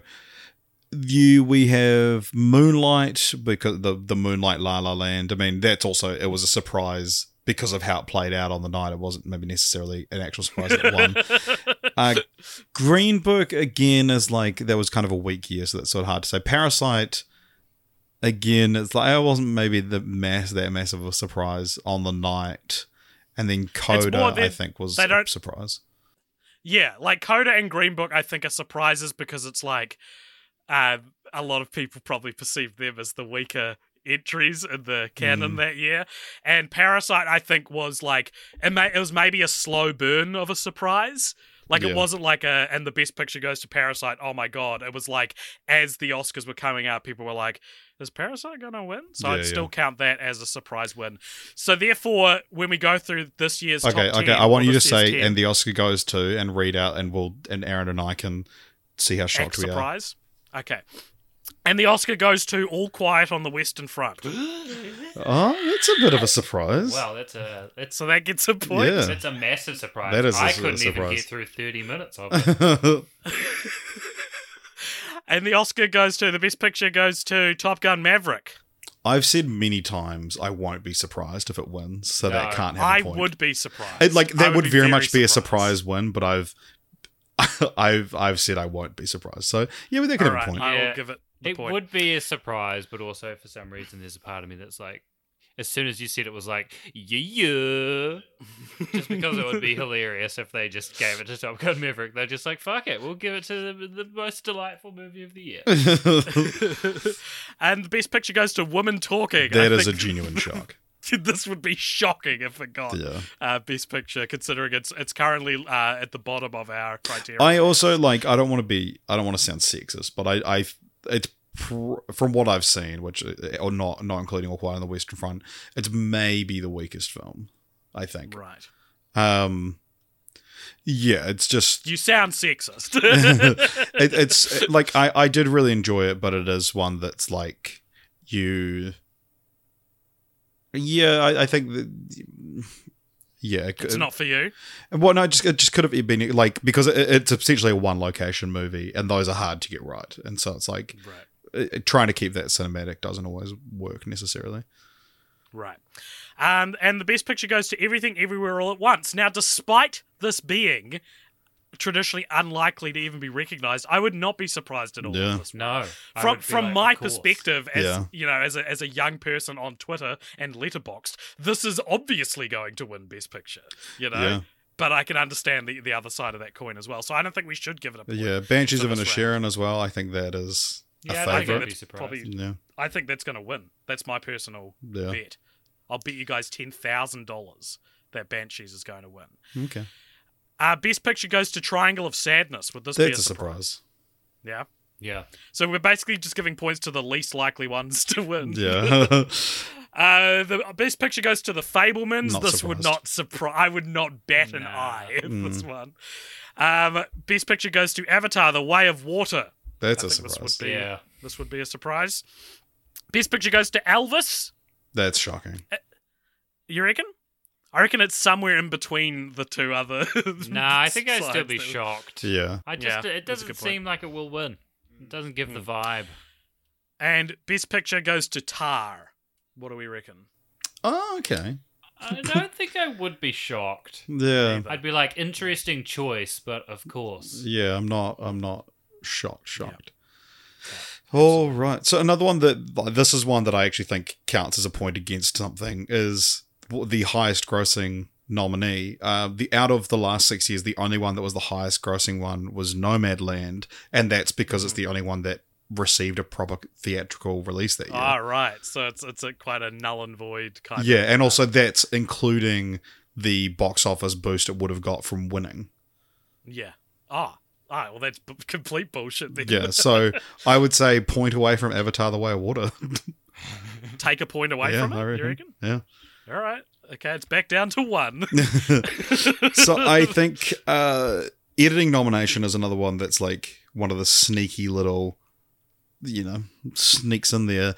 you we have Moonlight because the the Moonlight La La Land. I mean, that's also it was a surprise because of how it played out on the night. It wasn't maybe necessarily an actual surprise that won. Uh, Green Book again is like that was kind of a weak year, so that's sort of hard to say. Parasite again, it's like I wasn't maybe the mass that massive of a surprise on the night, and then Coda I think was they a surprise. Yeah, like Coda and Green Book, I think are surprises because it's like uh, a lot of people probably perceive them as the weaker entries in the canon Mm. that year. And Parasite, I think, was like it, may, it was maybe a slow burn of a surprise. Like Yeah. it wasn't like a and the best picture goes to Parasite. Oh my god! It was like as the Oscars were coming out, people were like, "Is Parasite gonna win?" So Yeah, I'd yeah. still count that as a surprise win. So therefore, when we go through this year's Okay, top okay. 10, I want you to say, 10, and the Oscar goes to, and read out, and we'll, and Aaron and I can see how shocked X we are. surprise. Okay. And the Oscar goes to All Quiet on the Western Front. Oh, that's a bit of a surprise. Wow, that's a that's So that gets a point. Yeah. that's a massive surprise. That is a I s- couldn't even surprise. get through thirty minutes of it. And the Oscar goes to the best picture goes to Top Gun Maverick. I've said many times I won't be surprised if it wins, so that can't have I point. would be surprised. It, like I that would, be very, much be a surprise win, but I've I've I've said I won't be surprised. So yeah, but that could All have right, a point. I Yeah. will give it the it point. would be a surprise, but also for some reason there's a part of me that's like, as soon as you said it was like, yeah, yeah. just because it would be hilarious if they just gave it to Top Gun Maverick. They're just like, fuck it, we'll give it to the, the most delightful movie of the year. and the best picture goes to Women Talking. that I is a genuine shock. this would be shocking if it got Yeah. uh, best picture, considering it's it's currently uh, at the bottom of our criteria. I also like. I don't want to be. I don't want to sound sexist, but I. I it's pr- from what I've seen, which or not not including All Quiet on the Western Front. It's maybe the weakest film. I think. right. Um. Yeah, it's just You sound sexist. it, it's like I, I did really enjoy it, but it is one that's like you. Yeah, I, I think that. Yeah, it It's not for you. Well, no, it just it just could have been like because it, it's essentially a one location movie, and those are hard to get right, and so it's like Right. Uh, trying to keep that cinematic doesn't always work necessarily. Right. Um, and the best picture goes to Everything Everywhere All at Once. Now, despite this being traditionally unlikely to even be recognized, I would not be surprised at all. Yeah. this No. From from like, my perspective as Yeah. you know as a as a young person on Twitter and Letterboxd, this is obviously going to win Best Picture. You know, Yeah. but I can understand the the other side of that coin as well. So I don't think we should give it a point. Yeah, Banshees for of this Inisherin as well. I think that is Yeah, a I think favorite. I'd that's probably. Yeah, I think that's going to win. That's my personal yeah. bet. I'll bet you guys ten thousand dollars that Banshees is going to win. Okay, Uh, best picture goes to Triangle of Sadness. Would this be that's a a surprise? surprise. Yeah. Yeah. So we're basically just giving points to the least likely ones to win. Yeah, Uh, the best picture goes to the Fabelmans. Not this would not surprise. I would not bat an Nah. eye at Mm. this one. Um, best picture goes to Avatar: The Way of Water. That's I a think this surprise. would be Yeah. this would be a surprise. Best picture goes to Elvis. That's shocking. You reckon? I reckon it's somewhere in between the two other. Nah, I think I'd still be there. shocked. Yeah, I just Yeah, it doesn't seem like it will win. It doesn't give the Mm. vibe. And best picture goes to Tar. What do we reckon? oh, okay. I don't think I would be shocked. Yeah, Either. I'd be like interesting choice, but of course. yeah. I'm not. I'm not shocked. Shocked. All right. So another one that like, this is one that I actually think counts as a point against something is the highest grossing nominee. Uh, the out of the last six years, the only one that was the highest grossing one was Nomadland, and that's because it's the only one that received a proper theatrical release that year. Ah, right. So it's it's a quite a null and void kind of. yeah, and also that's including the box office boost it would have got from winning. Yeah. Ah. Ah, well, that's b- complete bullshit. Then. Yeah, so I would say point away from Avatar: The Way of Water. Take a point away yeah, from it. I You reckon. reckon? Yeah. All right. Okay, it's back down to one. so I think uh, editing nomination is another one that's like one of the sneaky little, you know, sneaks in there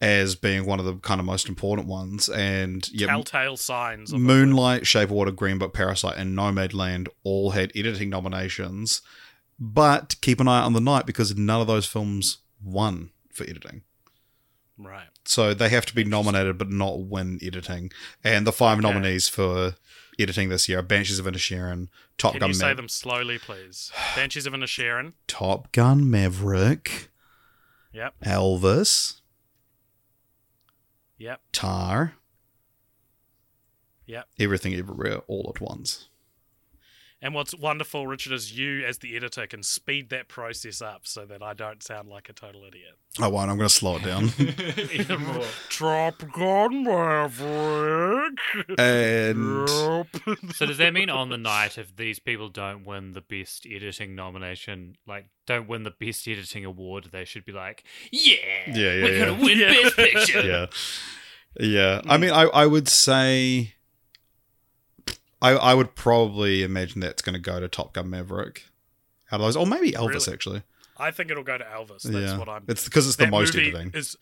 as being one of the kind of most important ones. And yeah, Telltale signs. Of. Moonlight, Shape of Water, Green Book, Parasite, and Nomadland all had editing nominations. But keep an eye on the night because none of those films won for editing. Right. So they have to be nominated but not win editing. And the five Okay. nominees for editing this year are Banshees of Inisherin, Top Can Gun you say them slowly, please? Banshees of Inisherin. Top Gun Maverick, Yep. Elvis, Yep. Tar, Yep. Everything Everywhere All at Once. And what's wonderful, Richard, is you as the editor can speed that process up so that I don't sound like a total idiot. I won't. I'm going to slow it down. Even more. Top Gun Maverick. and Yep. So does that mean on the night, if these people don't win the best editing nomination, like don't win the best editing award, they should be like, yeah, Yeah, yeah, we're yeah. gonna win Yeah. best picture. yeah, yeah. I mean, I I would say, I I would probably imagine that's going to go to Top Gun Maverick. Out of those, or maybe Elvis Really? actually. I think it'll go to Elvis. That's yeah, what I'm. it's because it's the most editing. Is,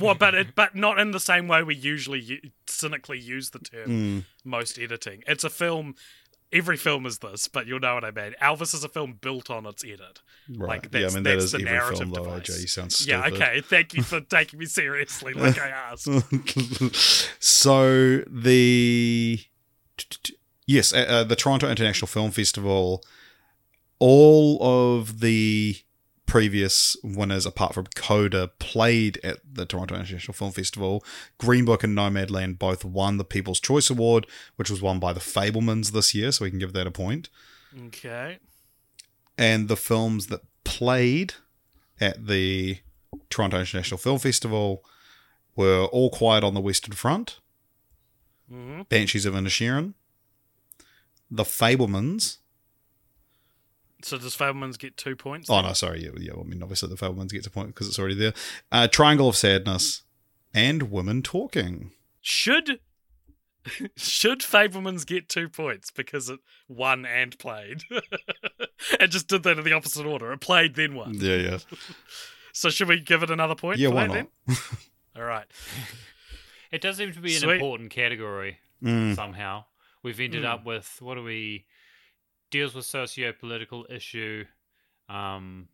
well, but it, but not in the same way we usually u- cynically use the term Mm, most editing. It's a film. Every film is this, but you'll know what I mean. Elvis is a film built on its edit. right. Like, yeah, I mean that that's is the every narrative film though. device. AJ, you sound stupid. Yeah, okay. Thank you for taking me seriously, like I asked. so the yes, uh, the Toronto International Film Festival. All of the previous winners, apart from Coda, played at the Toronto International Film Festival. Green Book and Nomadland both won the People's Choice Award, which was won by the Fabelmans this year, so we can give that a point. Okay. And the films that played at the Toronto International Film Festival were All Quiet on the Western Front, hmm Banshees of Inisherin, The Fabelmans. So does Fabelmans get two points? Oh no, sorry, yeah, yeah. I mean, obviously the Fabelmans gets a point because it's already there. Uh, Triangle of Sadness and Women Talking. Should should Fabelmans get two points because it won and played? it just did that in the opposite order. It played then won. Yeah, yeah, So should we give it another point? yeah. Why not? then? All right. It does seem to be an important category Mm. somehow. We've ended Mm. up with what do we deals with socio-political issue, um,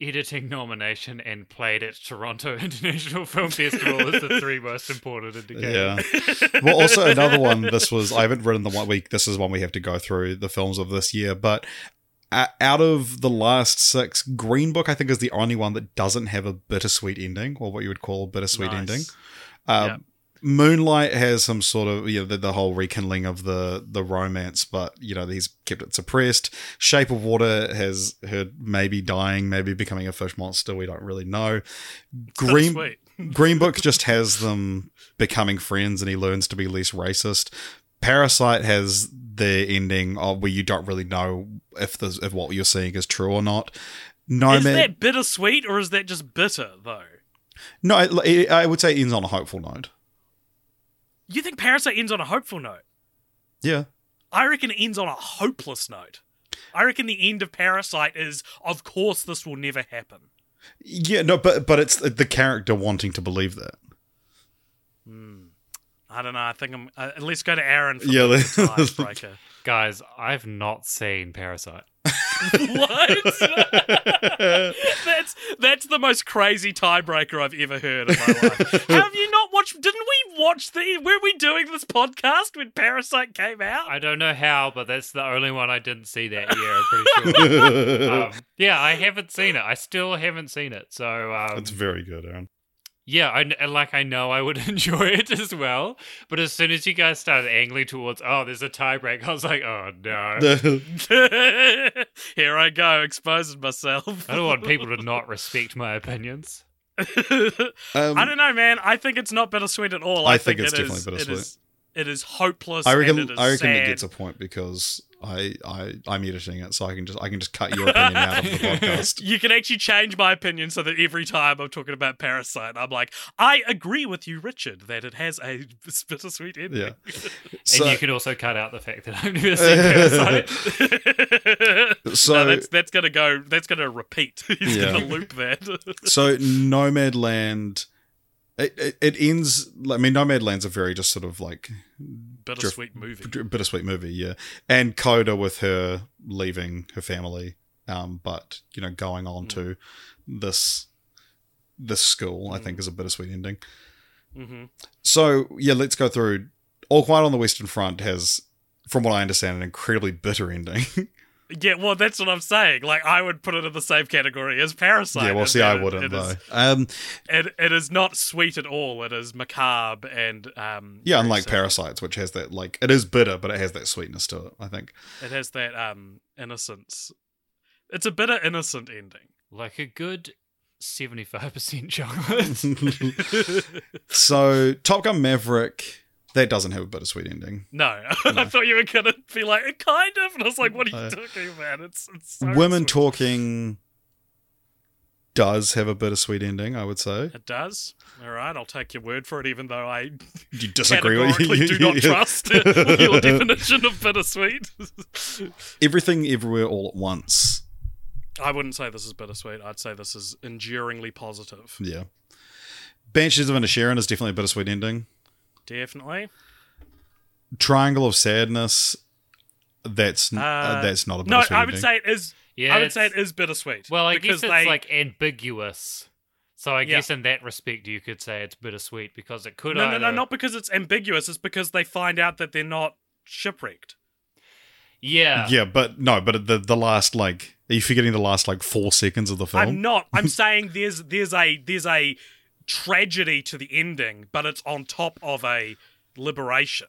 editing nomination, and played at Toronto International Film Festival is the three most important indicators. Yeah. well, also another one. This was I haven't written the one week. This is one we have to go through the films of this year. But uh, out of the last six, Green Book I think is the only one that doesn't have a bittersweet ending, or what you would call a bittersweet Nice. ending. Um, Yep. Moonlight has some sort of you know the, the whole rekindling of the the romance, but you know he's kept it suppressed. Shape of Water has her maybe dying, maybe becoming a fish monster. We don't really know. Green Green Book just has them becoming friends, and he learns to be less racist. Parasite has the ending of where you don't really know if the if what you're seeing is true or not. No is man, that bittersweet or is that just bitter though? no, it- I would say it ends on a hopeful note. You think Parasite ends on a hopeful note? Yeah, I reckon it ends on a hopeless note. I reckon the end of Parasite is, of course, this will never happen. yeah, no, but but it's the character wanting to believe that. I don't know. I think I'm. Uh, let's go to Aaron for Yeah, the let's- icebreaker. Guys, I've not seen Parasite. what? that's that's the most crazy tiebreaker I've ever heard in my life. Have you not watched? Didn't we watch the? Were we doing this podcast when Parasite came out? I don't know how, but that's the only one I didn't see that year. I'm pretty sure. um, yeah, I haven't seen it. I still haven't seen it. So um, it's very good, Aaron. Yeah, I like I know I would enjoy it as well. But as soon as you guys started angling towards, oh, there's a tiebreak, I was like, oh no. Here I go, exposing myself. I don't want people to not respect my opinions. Um, I don't know, man. I think it's not bittersweet at all. I I, think it's it definitely is- bittersweet. It is, it is hopeless. I reckon. and it is I reckon sad. it gets a point because I, I I'm editing it, so I can just I can just cut your opinion out of the podcast. You can actually change my opinion so that every time I'm talking about Parasite, I'm like, I agree with you, Richard, that it has a bittersweet ending. Yeah. And you can also cut out the fact that I've never seen Parasite. so no, that's that's gonna go. That's gonna repeat. He's Yeah. gonna loop that. so Nomadland. It, it, it ends. I mean, Nomadland's a very just sort of like Bittersweet movie. bittersweet movie, yeah. And Coda with her leaving her family, um, but you know, going on to this this school, I think, is a bittersweet ending. hmm So yeah, let's go through. All Quiet on the Western Front has, from what I understand, an incredibly bitter ending. Yeah, well, that's what I'm saying. Like, I would put it in the same category as Parasite. yeah, well, see, I wouldn't it though. is- Um, It, it is not sweet at all. It is macabre and um. yeah, unlike sad. Parasites, which has that like it is bitter, but it has that sweetness to it. I think. It has that um innocence. It's a bitter innocent ending. like a good 75% chocolate. So Top Gun Maverick, that doesn't have a bittersweet ending. No, I thought you were gonna be like kind of, and I was like, "What are you Uh, talking about?" It's, it's so Women sweet. Talking does have a bittersweet ending, I would say. It does. All right, I'll take your word for it, even though I You disagree with categorically do not trust your definition of bittersweet. Everything Everywhere All at Once. I wouldn't say this is bittersweet. I'd say this is enduringly positive. Yeah. Banshees of Inisherin is definitely a bittersweet ending. Definitely. Triangle of Sadness, that's uh, Uh, that's not a No, bittersweet I would ending. say it is. yeah, I would say it's- bittersweet. Well, I guess it's they, like ambiguous. So I Yeah. guess in that respect, you could say it's bittersweet because it could no, no, no, not because it's ambiguous. It's because they find out that they're not shipwrecked. Yeah. yeah, but no, but the the last like are you forgetting the last like four seconds of the film? I'm not. I'm saying there's there's a there's a tragedy to the ending, but it's on top of a liberation.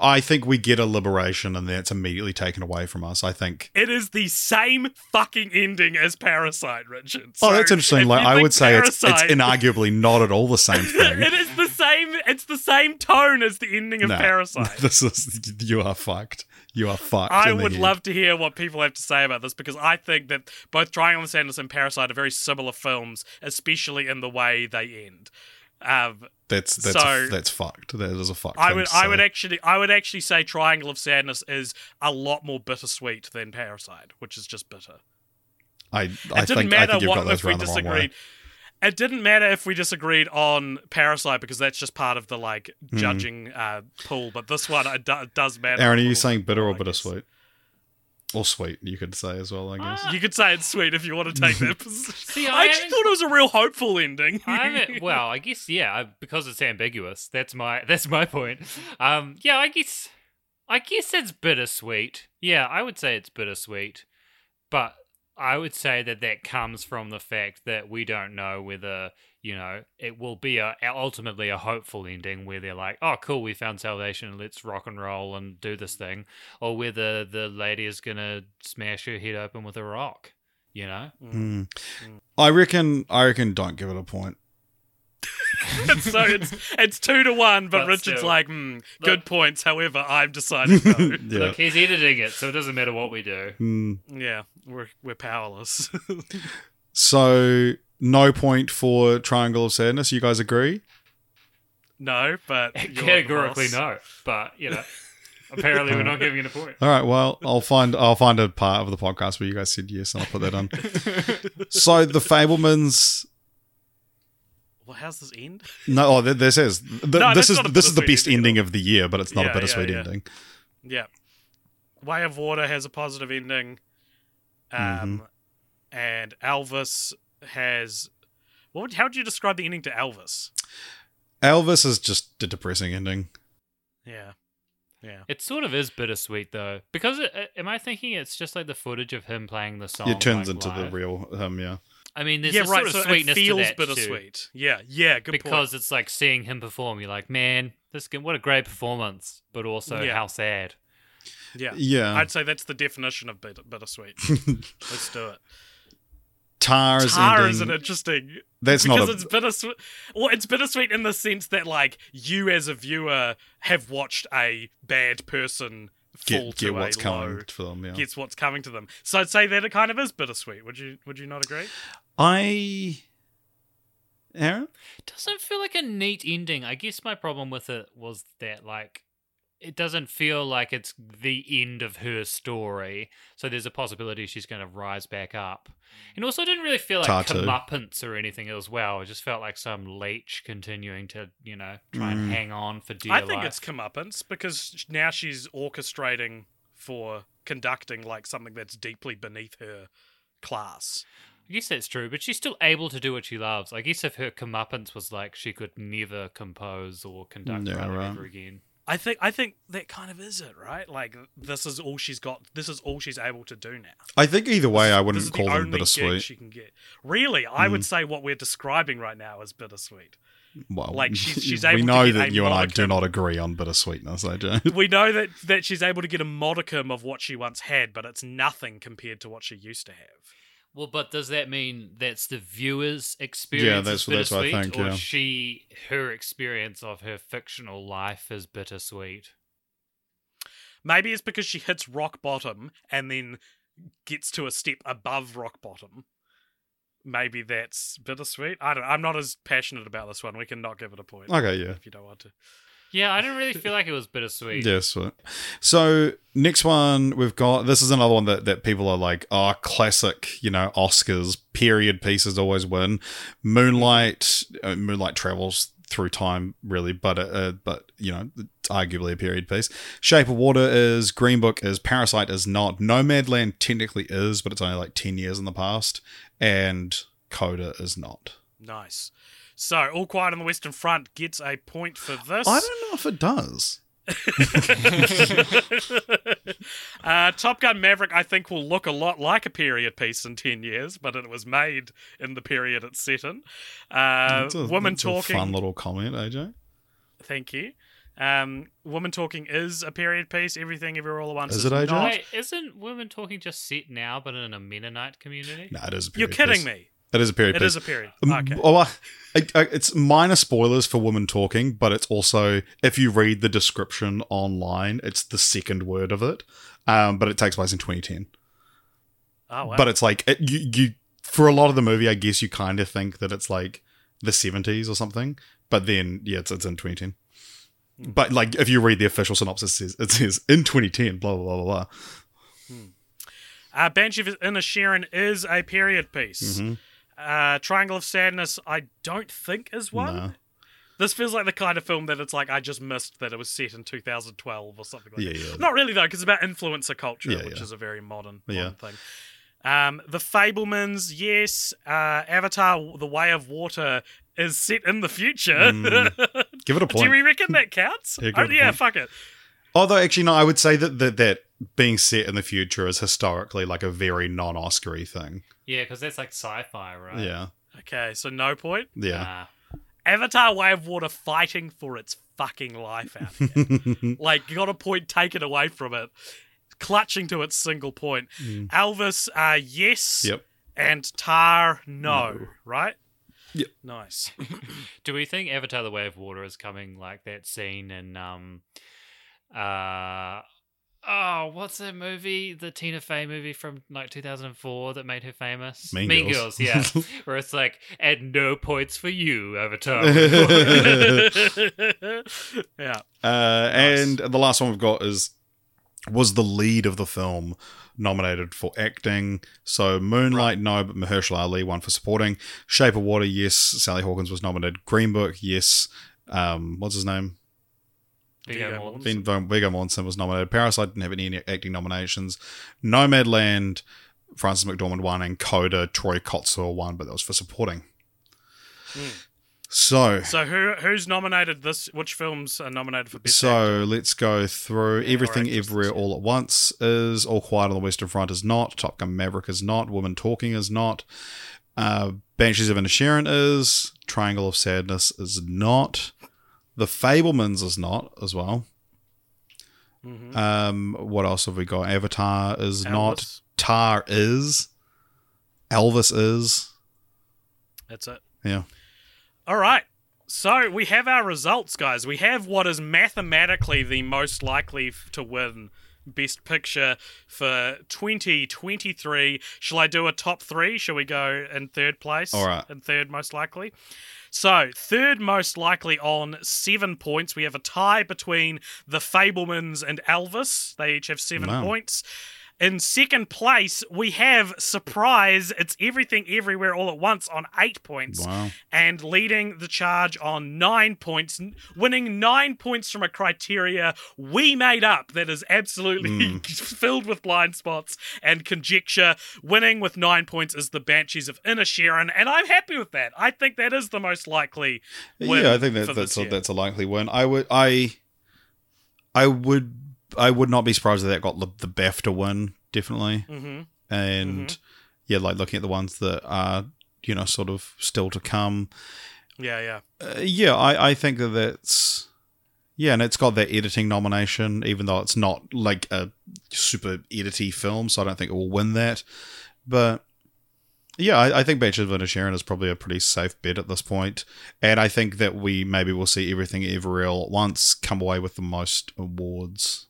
I think we get a liberation and that's immediately taken away from us. I think. It is the same fucking ending as Parasite, Richard. Oh, that's interesting. Like I would say it's it's inarguably not at all the same thing. it is the same. It's the same tone as the ending of No. Parasite. This is you are fucked. You are fucked. I would head. love to hear what people have to say about this because I think that both Triangle of Sadness and Parasite are very similar films, especially in the way they end. Um, That's that's so- that's fucked. That is a fucked. I would, I would actually, I would actually say Triangle of Sadness is a lot more bittersweet than Parasite, which is just bitter. I I It didn't matter think you've what if we around the wrong way. disagreed. It didn't matter if we disagreed on Parasite because that's just part of the like judging uh, pool. But this one, it, do- it does matter. Aaron, are you saying bitter or I guess. bittersweet? Or sweet, you could say as well, I guess. You could say it's sweet if you want to take that position. See, I I actually thought it was a real hopeful ending. I. Well, I guess yeah, I- because it's ambiguous. That's my that's my point. Um, yeah, I guess I guess it's bittersweet. Yeah, I would say it's bittersweet, but I would say that that comes from the fact that we don't know whether you know it will be a ultimately a hopeful ending where they're like, oh, cool, we found salvation, let's rock and roll and do this thing, or whether the lady is gonna smash her head open with a rock. You know, Hmm. I reckon. I reckon. Don't give it a point. so it's it's two to one, but, But Richard's still. like, hmm, good Look. points. However, I've decided no. Yeah. look, he's editing it, so it doesn't matter what we do. Hmm. yeah, we're we're powerless. So no point for Triangle of Sadness. You guys agree? no, but Categorically no, but you know, apparently we're not giving it a point. All right. Well, I'll find. I'll find a part of the podcast where you guys said yes, and I'll put that on. so the Fabelmans. Well, how's this end? No, oh, this is th- No, this is this is the best ending ending of the year, but it's not Yeah, a bittersweet yeah, yeah. ending. Yeah, Way of Water has a positive ending, um, Mm-hmm. and Elvis has. What? Would, how would you describe the ending to Elvis? Elvis is just a depressing ending. Yeah, yeah. It sort of is bittersweet though, because it, uh, am I thinking it's just like the footage of him playing the song? it turns like, into the real him. Yeah. I mean, there's yeah, a right. sort of so it sweetness feels to that too, bittersweet. Yeah, yeah. Good because point. it's like seeing him perform. You're like, man, this g- what a great performance, but also Yeah. how sad. Yeah, Yeah. I'd say that's the definition of bitter- bittersweet. Let's do it. Tar's Tar ending. is an interesting That's because not a. it's bittersweet. Well, it's bittersweet in the sense that like you as a viewer have watched a bad person fall get to get what's a coming low, for them. Yeah. gets what's coming to them. So I'd say that it kind of is bittersweet. Would you Would you not agree? I. Aaron. doesn't feel like a neat ending. I guess my problem with it was that like it doesn't feel like it's the end of her story. So there's a possibility she's going to rise back up. And also, it didn't really feel like Tatu. comeuppance or anything as well. It just felt like some leech continuing to, you know, try Mm. and hang on for dear life. I think life. it's comeuppance because now she's orchestrating for conducting like something that's deeply beneath her class. I guess that's true, but she's still able to do what she loves. I guess if her comeuppance was like she could never compose or conduct Yeah, writing right. ever again. I think I think that kind of is it, right? Like this is all she's got. This is all she's able to do now. I think either way, I wouldn't is call the them only gig bittersweet. she can get. Really, I Mm. would say what we're describing right now is bittersweet. Well, like, she's- she's we able to know get that a you and I do not agree on bittersweetness, AJ. We know that that she's able to get a modicum of what she once had, but it's nothing compared to what she used to have. Well, but does that mean that's the viewer's experience? Yeah, that's- is that's what I think, Or yeah. she, her experience of her fictional life is bittersweet. Maybe it's because she hits rock bottom and then gets to a step above rock bottom. Maybe that's bittersweet. I don't. I'm not as passionate about this one. We can not give it a point. Okay, yeah. If you don't want to. Yeah, I didn't really feel like it was bittersweet. Sweet. So next one we've got this is another one that, that people are like, oh, classic, you know, Oscars period pieces always win. Moonlight, uh, Moonlight travels through time really, but uh, uh, but you know, arguably a period piece. Shape of Water is, Green Book is, Parasite is not. Nomadland technically is, but it's only like ten years in the past, and Coda is not. Nice. So, All Quiet on the Western Front gets a point for this. I don't know if it does. uh, Top Gun Maverick, I think, will look a lot like a period piece in 10 years, but it was made in the period it's set in. Uh, It's a- woman it's a Talking. fun little comment, AJ. Thank you. Um, Woman Talking is a period piece. Everything, Everywhere, All at Once Is is, it, AJ? not. Wait, isn't Woman Talking just set now, but in a Mennonite community? No, it is. A You're kidding piece. me. It is a period It piece. is a period. Um, Okay. oh, I- I- I- it's minor spoilers for women talking, but it's also if you read the description online, it's the second word of it. Um, but it takes place in 2010. Oh, wow. But it's like it, you, you for a lot of the movie, I guess you kind of think that it's like the 70s or something. But then, yeah, it's, it's in 2010. Hmm. But like, if you read the official synopsis, it says, it says in 2010, blah blah blah blah blah. Uh, Banshee of Inisherin is a period piece. Mhm. Uh, Triangle of Sadness, I don't think is one. No. This feels like the kind of film that it's like I just missed that it was set in 2012 or something like Yeah, that. yeah. Not really though, because it's about influencer culture, Yeah, which is a very modern, modern thing. Um, the Fablemans, yes. Uh, Avatar: The Way of Water is set in the future. Mm, Give it a point. Do we reckon that counts? Yeah, oh, yeah, fuck it. Although, actually, no, I would say that, that that being set in the future is historically like a very non-Oscary thing. Yeah, because that's like sci-fi, right? Yeah, Okay, so no point. yeah. Nah. Avatar: Way of Water fighting for its fucking life out here. like, you got a point taken away from it, clutching to its single point. Mm. Elvis, uh, yes. Yep. And Tar, no. No. Right? Yep. Nice. Do we think Avatar: The Way of Water is coming like that scene in um, uh, oh, what's that movie? The Tina Fey movie from like 2004 that made her famous. Mean Girls. yeah. Where it's like, and no points for you, Avatar. yeah. Uh, Nice. And the last one we've got is was the lead of the film nominated for acting. So Moonlight, no, but Mahershala Ali won for supporting. Shape of Water, yes. Sally Hawkins was nominated. Green Book, yes. Um, what's his name? Viggo Mortensen. Von- Viggo Mortensen was nominated. Parasite didn't have any acting nominations. Nomadland, Frances McDormand won, and Coda, Troy Kotsur won, but that was for supporting. Mm. So, So who who's nominated this? Which films are nominated for best? so let's go through Yeah, everything everywhere all at once is All Quiet on the Western Front is not. Top Gun Maverick is not. Woman Talking is not. Uh, Banshees of Inisherin is. Triangle of Sadness is not. The Fabelmans is not as well. Mhm. Um, what else have we got? Avatar is not. Tar is. Elvis is. That's it. Yeah. All right. So we have our results, guys. We have what is mathematically the most likely to win Best Picture for 2023. Shall I do a top three? Shall we go in third place? All right. In third, most likely. So, third most likely on seven points. We have a tie between the Fabelmans and Elvis. They each have seven Wow. points. In second place, we have surprise. It's everything everywhere all at once on eight points Wow. and leading the charge on nine points, winning nine points from a criteria we made up that is absolutely hmm. filled with blind spots and conjecture. Winning with nine points is the Banshees of Inisherin, and I'm happy with that. I think that is the most likely. Win yeah, I think that, that's a, that's a likely win. I would I I would I would not be surprised if that got the, the BAFTA win definitely. hmm And Mm-hmm. yeah, like looking at the ones that are you know sort of still to come. Yeah, yeah. Uh, yeah, I I think that that's yeah, and it's got that editing nomination, even though it's not like a super edity film, so I don't think it will win that. But yeah, I, I think Banshees of Sharon is probably a pretty safe bet at this point. and I think that we maybe will see everything everywhere all at once come away with the most awards.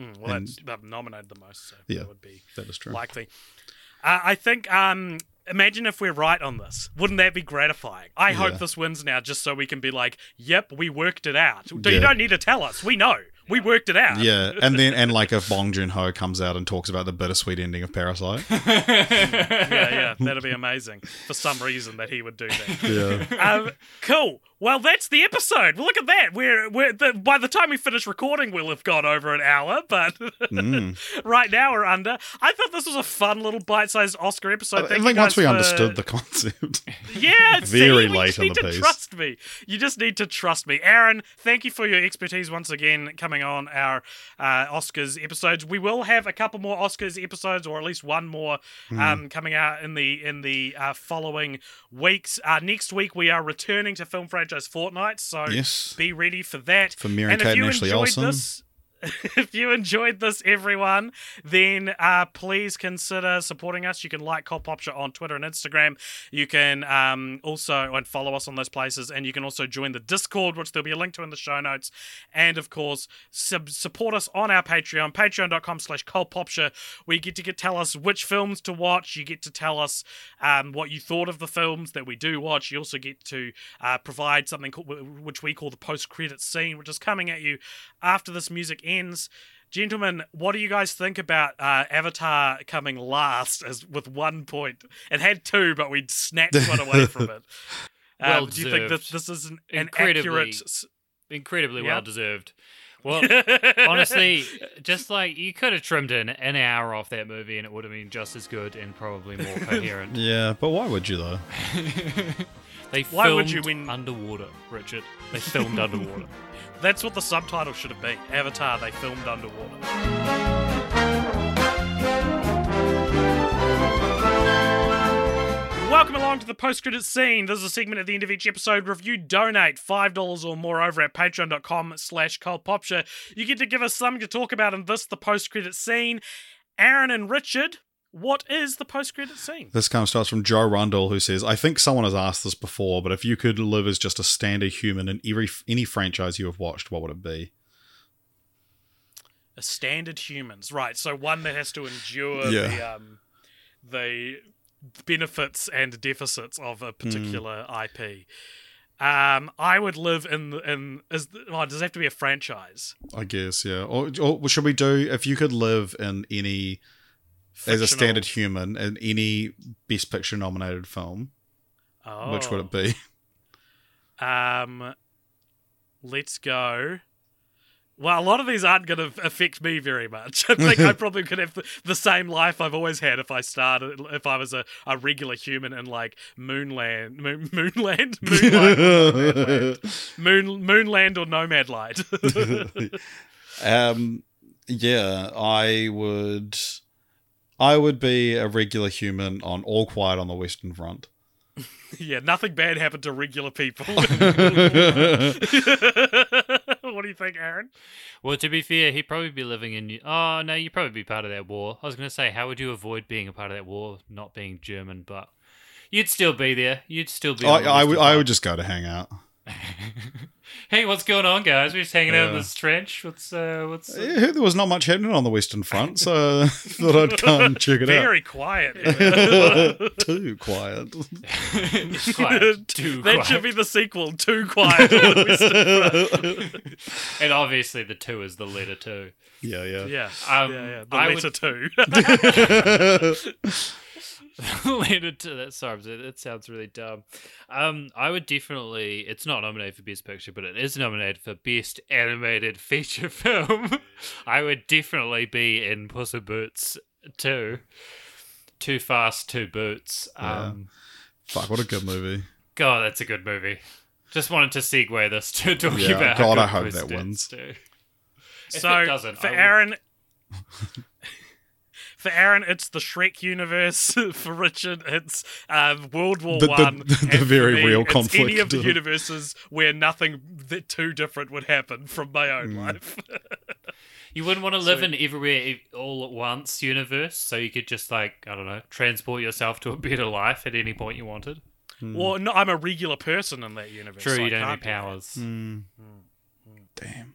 Mm, well, And- that's I've nominated the most, so Yeah. that would be That is true. likely. Uh, I think. Um, imagine if we're right on this. Wouldn't that be gratifying? I Yeah. hope this wins now, just so we can be like, "Yep, we worked it out." You don't need to tell us. We know. We worked it out. yeah, and then and like if Bong Joon Ho comes out and talks about the bittersweet ending of Parasite, yeah, yeah. That'd be amazing. For some reason, that he would do that. yeah, um, cool. Well, that's the episode. Well, look at that. We're we're the, by the time we finish recording, we'll have gone over an hour. But Mm. right now we're under. I thought this was a fun little bite-sized Oscar episode. I Thank think once we for- understood the concept, Yeah, Very see, late on the piece. trust me. You just need to trust me, Aaron. Thank you for your expertise once again coming on our uh, Oscars episodes. We will have a couple more Oscars episodes, or at least one more, Hmm. um, coming out in the in the uh, following weeks. Uh, next week we are returning to Film Franchise Fortnight, so yes, be ready for that. for Mary and if Kate you and Ashley enjoyed Olsen. this, if you enjoyed this, everyone, then uh, please consider supporting us. You can like Cult Popture on Twitter and Instagram. You can um, also and follow us on those places, and you can also join the Discord, which there'll be a link to in the show notes. And of course, sub- support us on our Patreon, Patreon.com/slash Popture. you get to get, tell us which films to watch. You get to tell us um, what you thought of the films that we do watch. You also get to uh, provide something which we call the post-credit scene, which is coming at you after this music ends. Gentlemen, what do you guys think about uh, Avatar coming last as with one point? It had two, but we snatched one away from it. Um, Well do you think that this is an, an Incredibly accurate? Incredibly Yeah. well deserved. Well, honestly, just like you could have trimmed in an hour off that movie and it would have been just as good and probably more coherent. Yeah, but why would you though? They Why filmed would you win- underwater, Richard? They filmed underwater. That's what the subtitle should have been. Avatar, they filmed underwater. Welcome along to the post-credit scene. This is a segment at the end of each episode. Review donate $5 or more over at patreon.com slash cultpopture. You get to give us something to talk about in this, the post-credit scene. Aaron and Richard, what is the post-credit scene? This comes to us from Joe Rundle, who says, "I think someone has asked this before, but if you could live as just a standard human in every any franchise you have watched, what would it be?" A standard humans, right? So one that has to endure Yeah. the um, the benefits and deficits of a particular IP. Um, I would live in in is oh, does it have to be a franchise? I guess, yeah. Or, or should we do if you could live in any as a standard human in any Best Picture nominated film, which would it be? be? Um, let's go. Well, a lot of these aren't going to affect me very much. I think I probably could have the, the same life I've always had if I started, if I was a, a regular human in like Moonland, Moon, Moonland, Moonlight, Moon, Moonland or Nomadlight. um, yeah, I would. I would be a regular human on All Quiet on the Western Front. yeah, nothing bad happened to regular people. what do you think, Aaron? Well, to be fair, he'd probably be living in. Oh no, you'd probably be part of that war. I was going to say, how would you avoid being a part of that war, not being German? But you'd still be there. You'd still be. I, on I would. I would just go to hang out. Hey, what's going on, guys? We're just hanging out in this trench. What's uh, what's? I heard there was not much happening on the Western Front, so I thought I'd come and check it out. Very quiet. Too quiet. It's quiet. Too that quiet. should be the sequel. Too quiet. on the Western Front. and obviously, the two is the letter two. Yeah, yeah. yeah, Um, yeah, yeah. The I letter would- two. letter to that. Sorry, that sounds really dumb. Um, I would definitely. It's not nominated for best picture, but it is nominated for best animated feature film. I would definitely be in Puss in Boots too. Too fast, two boots. Um, Fuck, what a good movie. God, that's a good movie. Just wanted to segue this to talking Yeah, about. how God, I hope that that is wins. too. If so it doesn't, for I would- Aaron. For Aaron, it's the Shrek universe. For Richard, it's um, World War The- the- One. the And for very me, real it's conflict. Any of the universes where nothing that too different would happen from my own Hmm. life. You wouldn't want to live So- in everywhere all at once universe, so you could just like I don't know, transport yourself to a better life at any point you wanted. Well, no, I'm a regular person in that universe. True, so I you don't can't have do that. powers. Mm. Damn.